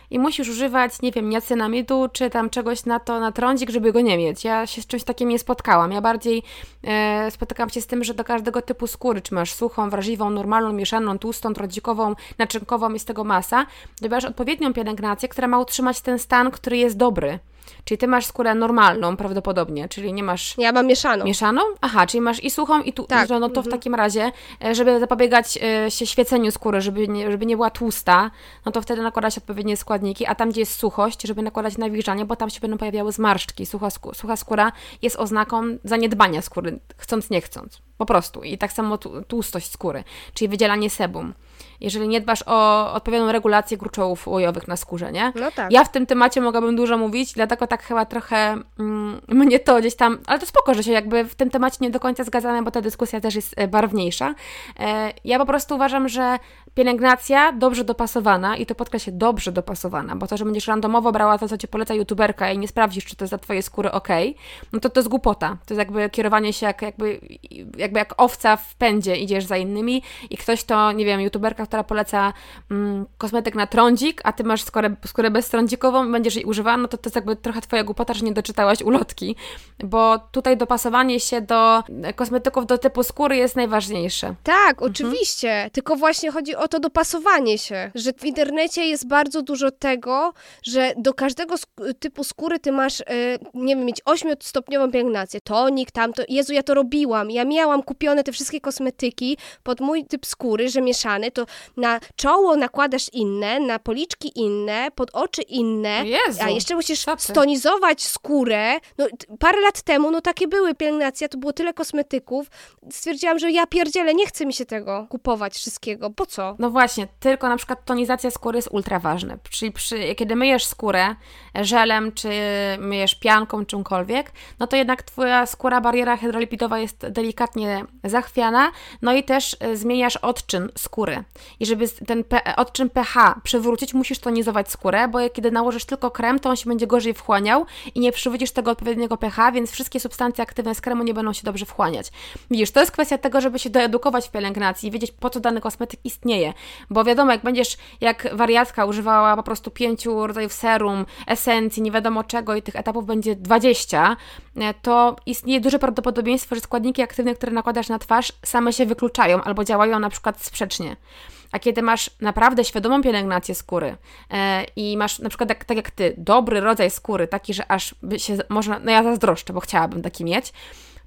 i musisz używać, nie wiem, niacynamidu czy tam czegoś na to, na trądzik, żeby go nie mieć. Ja się z czymś takim nie spotkałam. Ja bardziej e, spotykam się z tym, że do każdego typu skóry, czy masz suchą, wrażliwą, normalną, mieszaną, tłustą, trądzikową, naczynkową, jest tego masa, dobierasz odpowiednią pielęgnację, która ma utrzymać ten stan, który jest dobry. Czyli ty masz skórę normalną prawdopodobnie, czyli nie masz... Ja mam mieszaną. Mieszaną? Aha, czyli masz i suchą i tu... Tak. No to mhm. w takim razie, e, żeby zapobiegać e, się świeceniu skóry, żeby nie, żeby nie była tłusta, no to wtedy nakładać odpowiednie składniki, a tam, gdzie jest suchość, żeby nakładać nawilżanie, bo tam się będą pojawiały zmarszczki. Sucha, sucha skóra jest oznaką zaniedbania skóry, chcąc nie chcąc. Po prostu. I tak samo tłustość skóry, czyli wydzielanie sebum jeżeli nie dbasz o odpowiednią regulację gruczołów łojowych na skórze, nie? No tak. Ja w tym temacie mogłabym dużo mówić, dlatego tak chyba trochę mm, mnie to gdzieś tam, ale to spoko, że się jakby w tym temacie nie do końca zgadzamy, bo ta dyskusja też jest e, barwniejsza. E, ja po prostu uważam, że pielęgnacja dobrze dopasowana i to podkreślę, dobrze dopasowana, bo to, że będziesz randomowo brała to, co Ci poleca youtuberka i nie sprawdzisz, czy to jest dla Twojej skóry ok, no to to jest głupota. To jest jakby kierowanie się jak, jakby, jakby jak owca w pędzie idziesz za innymi i ktoś to, nie wiem, youtuberka, która poleca mm, kosmetyk na trądzik, a Ty masz skórę, skórę beztrądzikową i będziesz jej używała, no to to jest jakby trochę Twoja głupota, że nie doczytałaś ulotki, bo tutaj dopasowanie się do kosmetyków do typu skóry jest najważniejsze. Tak, mhm. oczywiście, tylko właśnie chodzi o to dopasowanie się, że w internecie jest bardzo dużo tego, że do każdego sk- typu skóry ty masz, yy, nie wiem, mieć ośmiostopniową pielęgnację, tonik, tamto, Jezu, ja to robiłam, ja miałam kupione te wszystkie kosmetyki pod mój typ skóry, że mieszany, to na czoło nakładasz inne, na policzki inne, pod oczy inne, Jezu, a jeszcze musisz stonizować skórę. No, parę lat temu, no takie były pielęgnacje, to było tyle kosmetyków. Stwierdziłam, że ja pierdzielę, nie chce mi się tego kupować wszystkiego. Po co? No właśnie, tylko na przykład tonizacja skóry jest ultra ważna. Czyli przy, kiedy myjesz skórę żelem, czy myjesz pianką, czymkolwiek, no to jednak twoja skóra, bariera hydrolipidowa jest delikatnie zachwiana, no i też e, zmieniasz odczyn skóry. I żeby ten odczyn pH przywrócić, musisz tonizować skórę, bo kiedy nałożysz tylko krem, to on się będzie gorzej wchłaniał i nie przywrócisz tego odpowiedniego pH, więc wszystkie substancje aktywne z kremu nie będą się dobrze wchłaniać. Widzisz, to jest kwestia tego, żeby się doedukować w pielęgnacji i wiedzieć, po co dany kosmetyk istnieje. Bo wiadomo, jak będziesz jak wariatka używała po prostu pięciu rodzajów serum, esencji, nie wiadomo czego i tych etapów będzie 20, e, to istnieje duże prawdopodobieństwo, że składniki aktywne, które nakładasz na twarz, same się wykluczają albo działają na przykład sprzecznie. A kiedy masz naprawdę świadomą pielęgnację skóry e, i masz na przykład tak, tak, jak ty, dobry rodzaj skóry, taki, że aż by się można, no ja zazdroszczę, bo chciałabym taki mieć,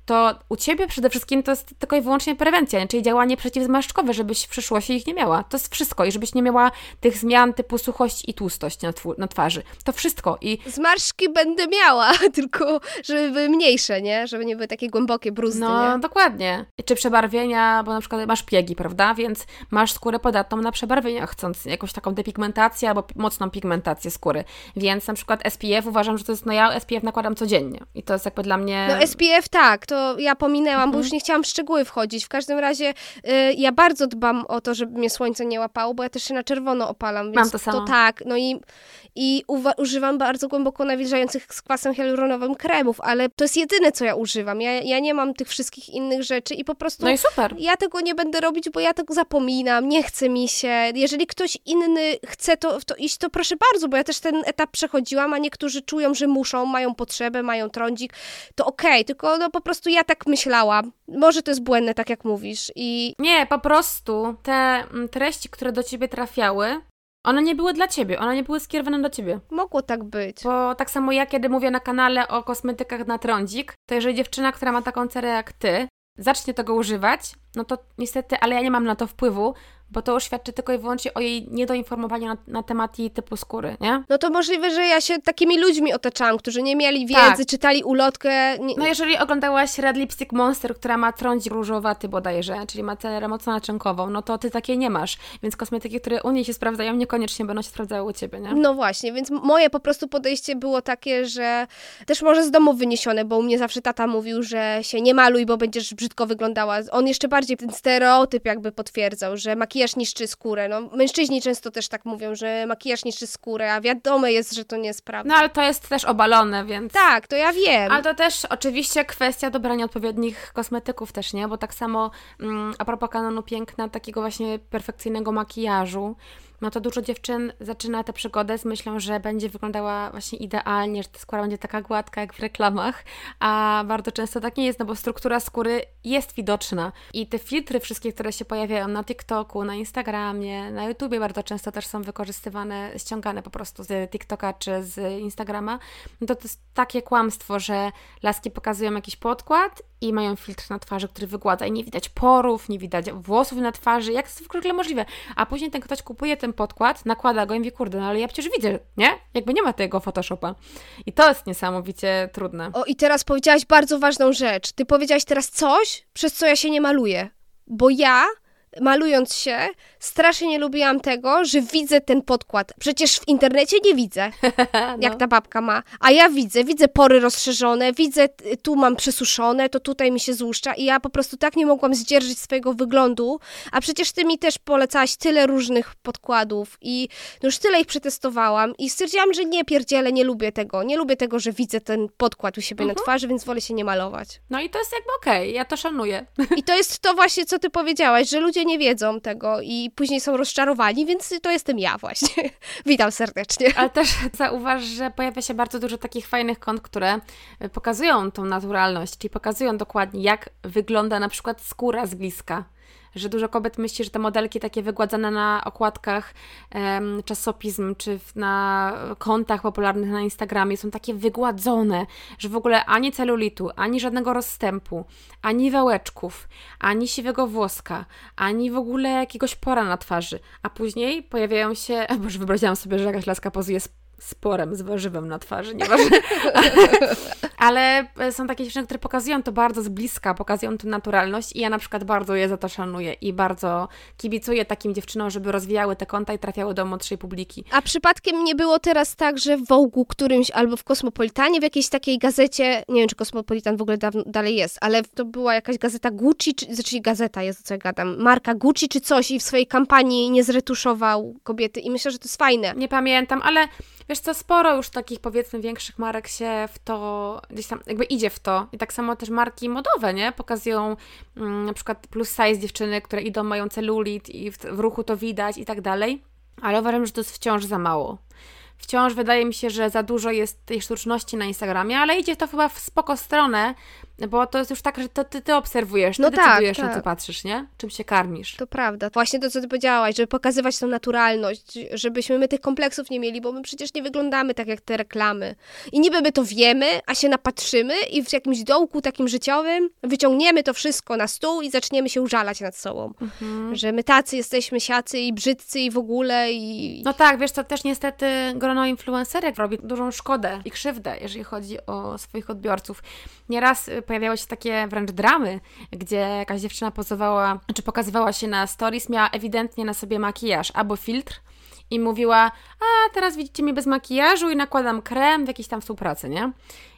to u Ciebie przede wszystkim to jest tylko i wyłącznie prewencja, czyli działanie przeciwzmarszczkowe, żebyś w przyszłości ich nie miała. To jest wszystko i żebyś nie miała tych zmian typu suchość i tłustość na, na twarzy. To wszystko i... Zmarszczki będę miała, tylko żeby były mniejsze, nie? Żeby nie były takie głębokie bruzdy, No, nie? dokładnie. Czy przebarwienia, bo na przykład masz piegi, prawda? Więc masz skórę podatną na przebarwienia, chcąc jakąś taką depigmentację albo mocną pigmentację skóry. Więc na przykład SPF uważam, że to jest, no ja SPF nakładam codziennie i to jest jakby dla mnie... No SPF tak, to ja pominęłam, mhm. bo już mhm. nie chciałam w szczegóły wchodzić. W każdym razie y, ja bardzo dbam o to, żeby mnie słońce nie łapało, bo ja też się na czerwono opalam. Więc Mam to samo. To tak, no i, i używam bardzo głęboko nawilżających z kwasem hialuronowym kremów, ale to jest jedyne, co ja używam. Ja, ja nie mam tych wszystkich innych rzeczy i po prostu no i super. ja tego nie będę robić, bo ja tego zapominam, nie chce mi się. Jeżeli ktoś inny chce to, w to iść, to proszę bardzo, bo ja też ten etap przechodziłam, a niektórzy czują, że muszą, mają potrzebę, mają trądzik, to okej, okay, tylko no po prostu ja tak myślałam. Może to jest błędne, tak jak mówisz. I... Nie, po prostu te mm, treści, które do ciebie trafiały, one nie były dla ciebie, one nie były skierowane do ciebie. Mogło tak być. Bo tak samo ja, kiedy mówię na kanale o kosmetykach na trądzik, to jeżeli dziewczyna, która ma taką cerę jak ty, zacznie tego używać, no to niestety, ale ja nie mam na to wpływu, bo to już świadczy tylko i wyłącznie o jej niedoinformowaniu na, na temat jej typu skóry, nie? No to możliwe, że ja się takimi ludźmi otaczałam, którzy nie mieli wiedzy, tak. czytali ulotkę. Nie... No jeżeli oglądałaś Red Lipstick Monster, która ma trądzik różowaty bodajże, czyli ma cerę mocno naczynkową, no to ty takiej nie masz, więc kosmetyki, które u niej się sprawdzają, niekoniecznie będą się sprawdzały u ciebie, nie? No właśnie, więc moje po prostu podejście było takie, że też może z domu wyniesione, bo u mnie zawsze tata mówił, że się nie maluj, bo będziesz brzydko wyglądała. On jeszcze bardziej ten stereotyp jakby potwierdzał, że makijaż makijaż niszczy skórę. No, mężczyźni często też tak mówią, że makijaż niszczy skórę, a wiadome jest, że to nie jest prawda. No ale to jest też obalone, więc... Tak, to ja wiem. Ale to też oczywiście kwestia dobrania odpowiednich kosmetyków też, nie? Bo tak samo mm, a propos kanonu piękna, takiego właśnie perfekcyjnego makijażu, no to dużo dziewczyn zaczyna tę przygodę z myślą, że będzie wyglądała właśnie idealnie, że ta skóra będzie taka gładka jak w reklamach, a bardzo często tak nie jest, no bo struktura skóry jest widoczna. I te filtry wszystkie, które się pojawiają na TikToku, na Instagramie, na YouTubie bardzo często też są wykorzystywane, ściągane po prostu z TikToka czy z Instagrama, no to to jest takie kłamstwo, że laski pokazują jakiś podkład i mają filtr na twarzy, który wygładza i nie widać porów, nie widać włosów na twarzy, jak to w ogóle możliwe? A później ten ktoś kupuje ten podkład, nakłada go i mówi, kurde, no ale ja przecież widzę, nie? Jakby nie ma tego Photoshopa. I to jest niesamowicie trudne. O, i teraz powiedziałaś bardzo ważną rzecz. Ty powiedziałaś teraz coś, przez co ja się nie maluję. Bo ja malując się, strasznie nie lubiłam tego, że widzę ten podkład. Przecież w internecie nie widzę, no. jak ta babka ma. A ja widzę, widzę pory rozszerzone, widzę, tu mam przesuszone, to tutaj mi się złuszcza i ja po prostu tak nie mogłam zdzierżyć swojego wyglądu. A przecież ty mi też polecałaś tyle różnych podkładów i no już tyle ich przetestowałam i stwierdziłam, że nie pierdzielę, nie lubię tego. Nie lubię tego, że widzę ten podkład u siebie mhm. na twarzy, więc wolę się nie malować. No i to jest jakby okej, okay, ja to szanuję. I to jest to właśnie, co ty powiedziałaś, że ludzie nie wiedzą tego i później są rozczarowani, więc to jestem ja właśnie. Witam serdecznie. Ale też zauważ, że pojawia się bardzo dużo takich fajnych kont, które pokazują tą naturalność, czyli pokazują dokładnie, jak wygląda na przykład skóra z bliska że dużo kobiet myśli, że te modelki takie wygładzane na okładkach em, czasopism czy na kontach popularnych na Instagramie są takie wygładzone, że w ogóle ani celulitu, ani żadnego rozstępu, ani wałeczków, ani siwego włoska, ani w ogóle jakiegoś pora na twarzy, a później pojawiają się, boże wyobraziłam sobie, że jakaś laska pozuje z sporem z warzywem na twarzy, nieważne. Ale e, są takie dziewczyny, które pokazują to bardzo z bliska, pokazują tę naturalność i ja na przykład bardzo je za to szanuję i bardzo kibicuję takim dziewczynom, żeby rozwijały te konta i trafiały do młodszej publiki. A przypadkiem nie było teraz tak, że w Vogue którymś albo w Kosmopolitanie, w jakiejś takiej gazecie, nie wiem czy Kosmopolitan w ogóle dawno, dalej jest, ale to była jakaś gazeta Gucci, czy, znaczy gazeta jest, co ja gadam, marka Gucci czy coś i w swojej kampanii nie zretuszował kobiety i myślę, że to jest fajne. Nie pamiętam, ale Wiesz co, sporo już takich powiedzmy większych marek się w to, gdzieś tam jakby idzie w to. I tak samo też marki modowe, nie? Pokazują mm, na przykład plus size dziewczyny, które idą, mają celulit i w, w ruchu to widać i tak dalej. Ale uważam, że to jest wciąż za mało wciąż wydaje mi się, że za dużo jest tej sztuczności na Instagramie, ale idzie to chyba w spoko stronę, bo to jest już tak, że to ty, ty obserwujesz, ty no tak, decydujesz, tak. na co patrzysz, nie? Czym się karmisz. To prawda. Właśnie to, co ty powiedziałaś, żeby pokazywać tą naturalność, żebyśmy my tych kompleksów nie mieli, bo my przecież nie wyglądamy tak jak te reklamy. I niby my to wiemy, a się napatrzymy i w jakimś dołku takim życiowym wyciągniemy to wszystko na stół i zaczniemy się użalać nad sobą. Mhm. Że my tacy jesteśmy siacy i brzydcy i w ogóle i... No tak, wiesz, to też niestety grono influencerek robi dużą szkodę i krzywdę, jeżeli chodzi o swoich odbiorców. Nieraz y, pojawiały się takie wręcz dramy, gdzie jakaś dziewczyna pozowała, czy pokazywała się na stories, miała ewidentnie na sobie makijaż albo filtr i mówiła, a teraz widzicie mnie bez makijażu i nakładam krem w jakiejś tam współpracy, nie?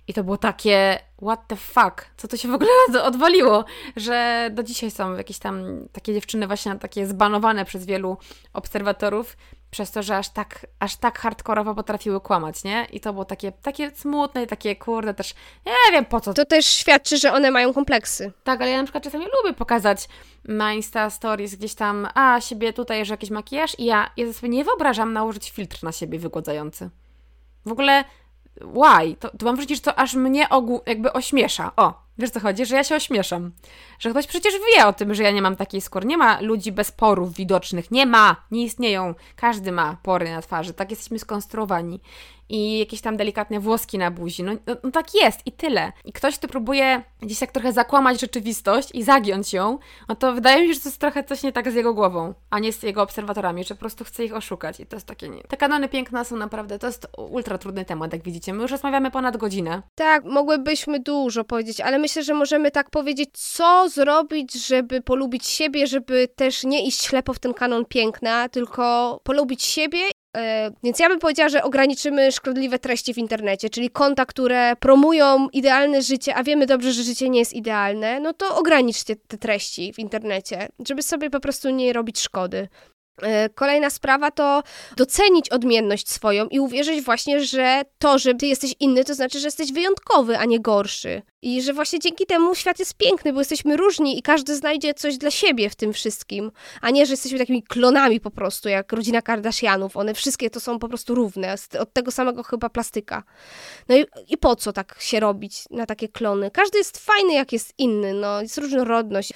I to było takie, what the fuck, co to się w ogóle odwaliło, że do dzisiaj są jakieś tam takie dziewczyny właśnie takie zbanowane przez wielu obserwatorów, przez to, że aż tak, aż tak hardkorowo potrafiły kłamać, nie? I to było takie, takie smutne i takie, kurde, też nie wiem po co. To też świadczy, że one mają kompleksy. Tak, ale ja na przykład czasami lubię pokazać na Insta Stories gdzieś tam, a, siebie tutaj, że jakiś makijaż i ja, ja sobie nie wyobrażam nałożyć filtr na siebie wygładzający. W ogóle why? To, to mam wrażenie, że to aż mnie ogół, jakby ośmiesza. O, wiesz co chodzi? Że ja się ośmieszam. Że ktoś przecież wie o tym, że ja nie mam takiej skóry. Nie ma ludzi bez porów widocznych. Nie ma, nie istnieją. Każdy ma pory na twarzy. Tak jesteśmy skonstruowani i jakieś tam delikatne włoski na buzi. No, no, no, tak jest i tyle. I ktoś, kto próbuje gdzieś tak trochę zakłamać rzeczywistość i zagiąć ją, no to wydaje mi się, że to jest trochę coś nie tak z jego głową, a nie z jego obserwatorami, że po prostu chce ich oszukać i to jest takie nie. Te kanony piękna są naprawdę, to jest ultra trudny temat, jak widzicie. My już rozmawiamy ponad godzinę. Tak, mogłybyśmy dużo powiedzieć, ale myślę, że możemy tak powiedzieć, co zrobić, żeby polubić siebie, żeby też nie iść ślepo w ten kanon piękna, tylko polubić siebie więc ja bym powiedziała, że ograniczymy szkodliwe treści w internecie, czyli konta, które promują idealne życie, a wiemy dobrze, że życie nie jest idealne, no to ograniczcie te treści w internecie, żeby sobie po prostu nie robić szkody. E, kolejna sprawa to docenić odmienność swoją i uwierzyć właśnie, że to, że ty jesteś inny, to znaczy, że jesteś wyjątkowy, a nie gorszy. I że właśnie dzięki temu świat jest piękny, bo jesteśmy różni i każdy znajdzie coś dla siebie w tym wszystkim, a nie, że jesteśmy takimi klonami po prostu, jak rodzina Kardashianów. One wszystkie to są po prostu równe, od tego samego chyba plastyka. No i, i po co tak się robić na takie klony? Każdy jest fajny, jak jest inny, no, jest różnorodność.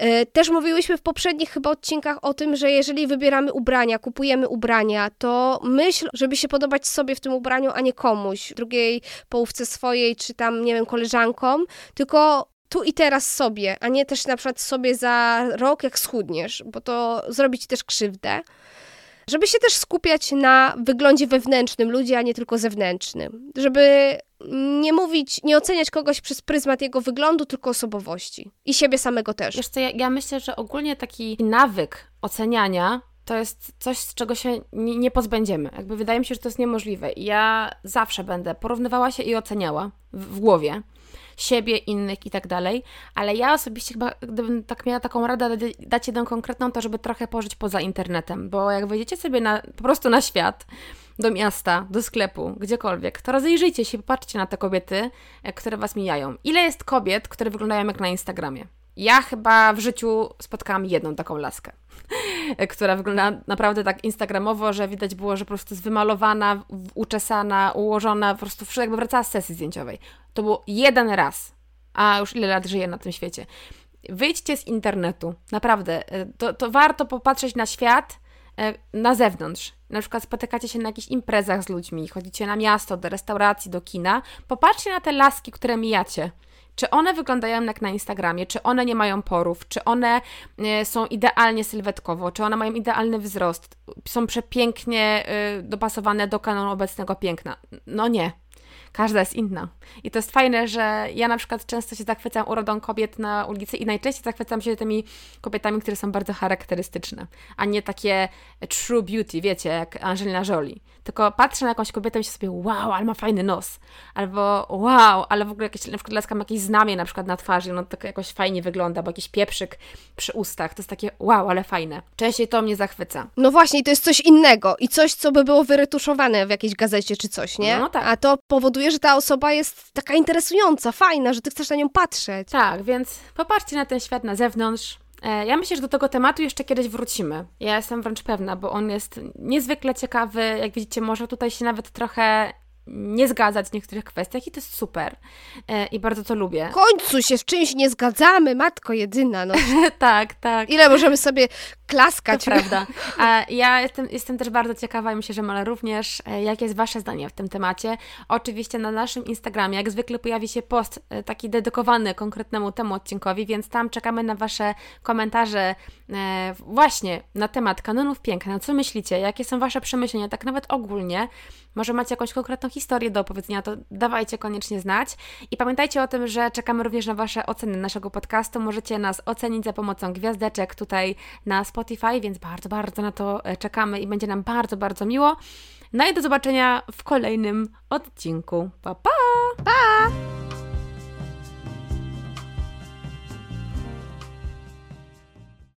E, też mówiłyśmy w poprzednich chyba odcinkach o tym, że jeżeli wybieramy ubrania, kupujemy ubrania, to myśl, żeby się podobać sobie w tym ubraniu, a nie komuś, drugiej połówce swojej, czy tam, nie wiem, koleżankom, tylko tu i teraz sobie, a nie też na przykład sobie za rok, jak schudniesz, bo to zrobi ci też krzywdę. Żeby się też skupiać na wyglądzie wewnętrznym ludzi, a nie tylko zewnętrznym. Żeby nie mówić, nie oceniać kogoś przez pryzmat jego wyglądu, tylko osobowości. I siebie samego też. Wiesz co, ja, ja myślę, że ogólnie taki nawyk oceniania to jest coś, z czego się nie, nie, pozbędziemy. Jakby wydaje mi się, że to jest niemożliwe. Ja zawsze będę porównywała się i oceniała w, w głowie siebie, innych i tak dalej, ale ja osobiście chyba, gdybym tak miała taką radę dać jedną konkretną, to żeby trochę pożyć poza internetem, bo jak wejdziecie sobie na, po prostu na świat, do miasta, do sklepu, gdziekolwiek, to rozejrzyjcie się, popatrzcie na te kobiety, e, które Was mijają. Ile jest kobiet, które wyglądają jak na Instagramie? Ja chyba w życiu spotkałam jedną taką laskę, która wygląda naprawdę tak instagramowo, że widać było, że po prostu jest wymalowana, uczesana, ułożona, po prostu jakby wracała z sesji zdjęciowej. To było jeden raz, a już ile lat żyję na tym świecie. wyjdźcie z internetu. Naprawdę. To, to warto popatrzeć na świat na zewnątrz. Na przykład spotykacie się na jakichś imprezach z ludźmi, chodzicie na miasto, do restauracji, do kina. Popatrzcie na te laski, które mijacie. Czy one wyglądają jak na Instagramie? Czy one nie mają porów? Czy one e, są idealnie sylwetkowo? Czy one mają idealny wzrost? Są przepięknie e, dopasowane do kanonu obecnego piękna? No nie. Każda jest inna. I to jest fajne, że ja na przykład często się zachwycam urodą kobiet na ulicy i najczęściej zachwycam się tymi kobietami, które są bardzo charakterystyczne, a nie takie true beauty, wiecie, jak Angelina Jolie. Tylko patrzę na jakąś kobietę i się sobie, wow, ale ma fajny nos. Albo wow, ale w ogóle jakieś, na przykład laskam jakieś znamie na przykład na twarzy, no to jakoś fajnie wygląda, bo jakiś pieprzyk przy ustach. To jest takie wow, ale fajne. Częściej to mnie zachwyca. No właśnie, to jest coś innego i coś, co by było wyretuszowane w jakiejś gazecie czy coś, nie? No tak. A to powoduje, że ta osoba jest taka interesująca, fajna, że ty chcesz na nią patrzeć. Tak, więc popatrzcie na ten świat na zewnątrz. E, ja myślę, że do tego tematu jeszcze kiedyś wrócimy. Ja jestem wręcz pewna, bo on jest niezwykle ciekawy. Jak widzicie, może tutaj się nawet trochę nie zgadzać w niektórych kwestiach i to jest super. E, I bardzo to lubię. W końcu się z czymś nie zgadzamy, matko jedyna. No. tak, tak. Ile możemy sobie klaskać. To prawda. Ja jestem, jestem też bardzo ciekawa i myślę, że Mala również, e, jakie jest Wasze zdanie w tym temacie. Oczywiście na naszym Instagramie, jak zwykle pojawi się post e, taki dedykowany konkretnemu temu odcinkowi, więc tam czekamy na Wasze komentarze e, właśnie na temat kanonów piękna. Co myślicie? Jakie są Wasze przemyślenia? Tak nawet ogólnie. Może macie jakąś konkretną historię do opowiedzenia, to dawajcie koniecznie znać. I pamiętajcie o tym, że czekamy również na Wasze oceny naszego podcastu. Możecie nas ocenić za pomocą gwiazdeczek tutaj na Spotify Spotify, więc bardzo, bardzo na to e, czekamy i będzie nam bardzo, bardzo miło. No i do zobaczenia w kolejnym odcinku. Pa, pa! Pa!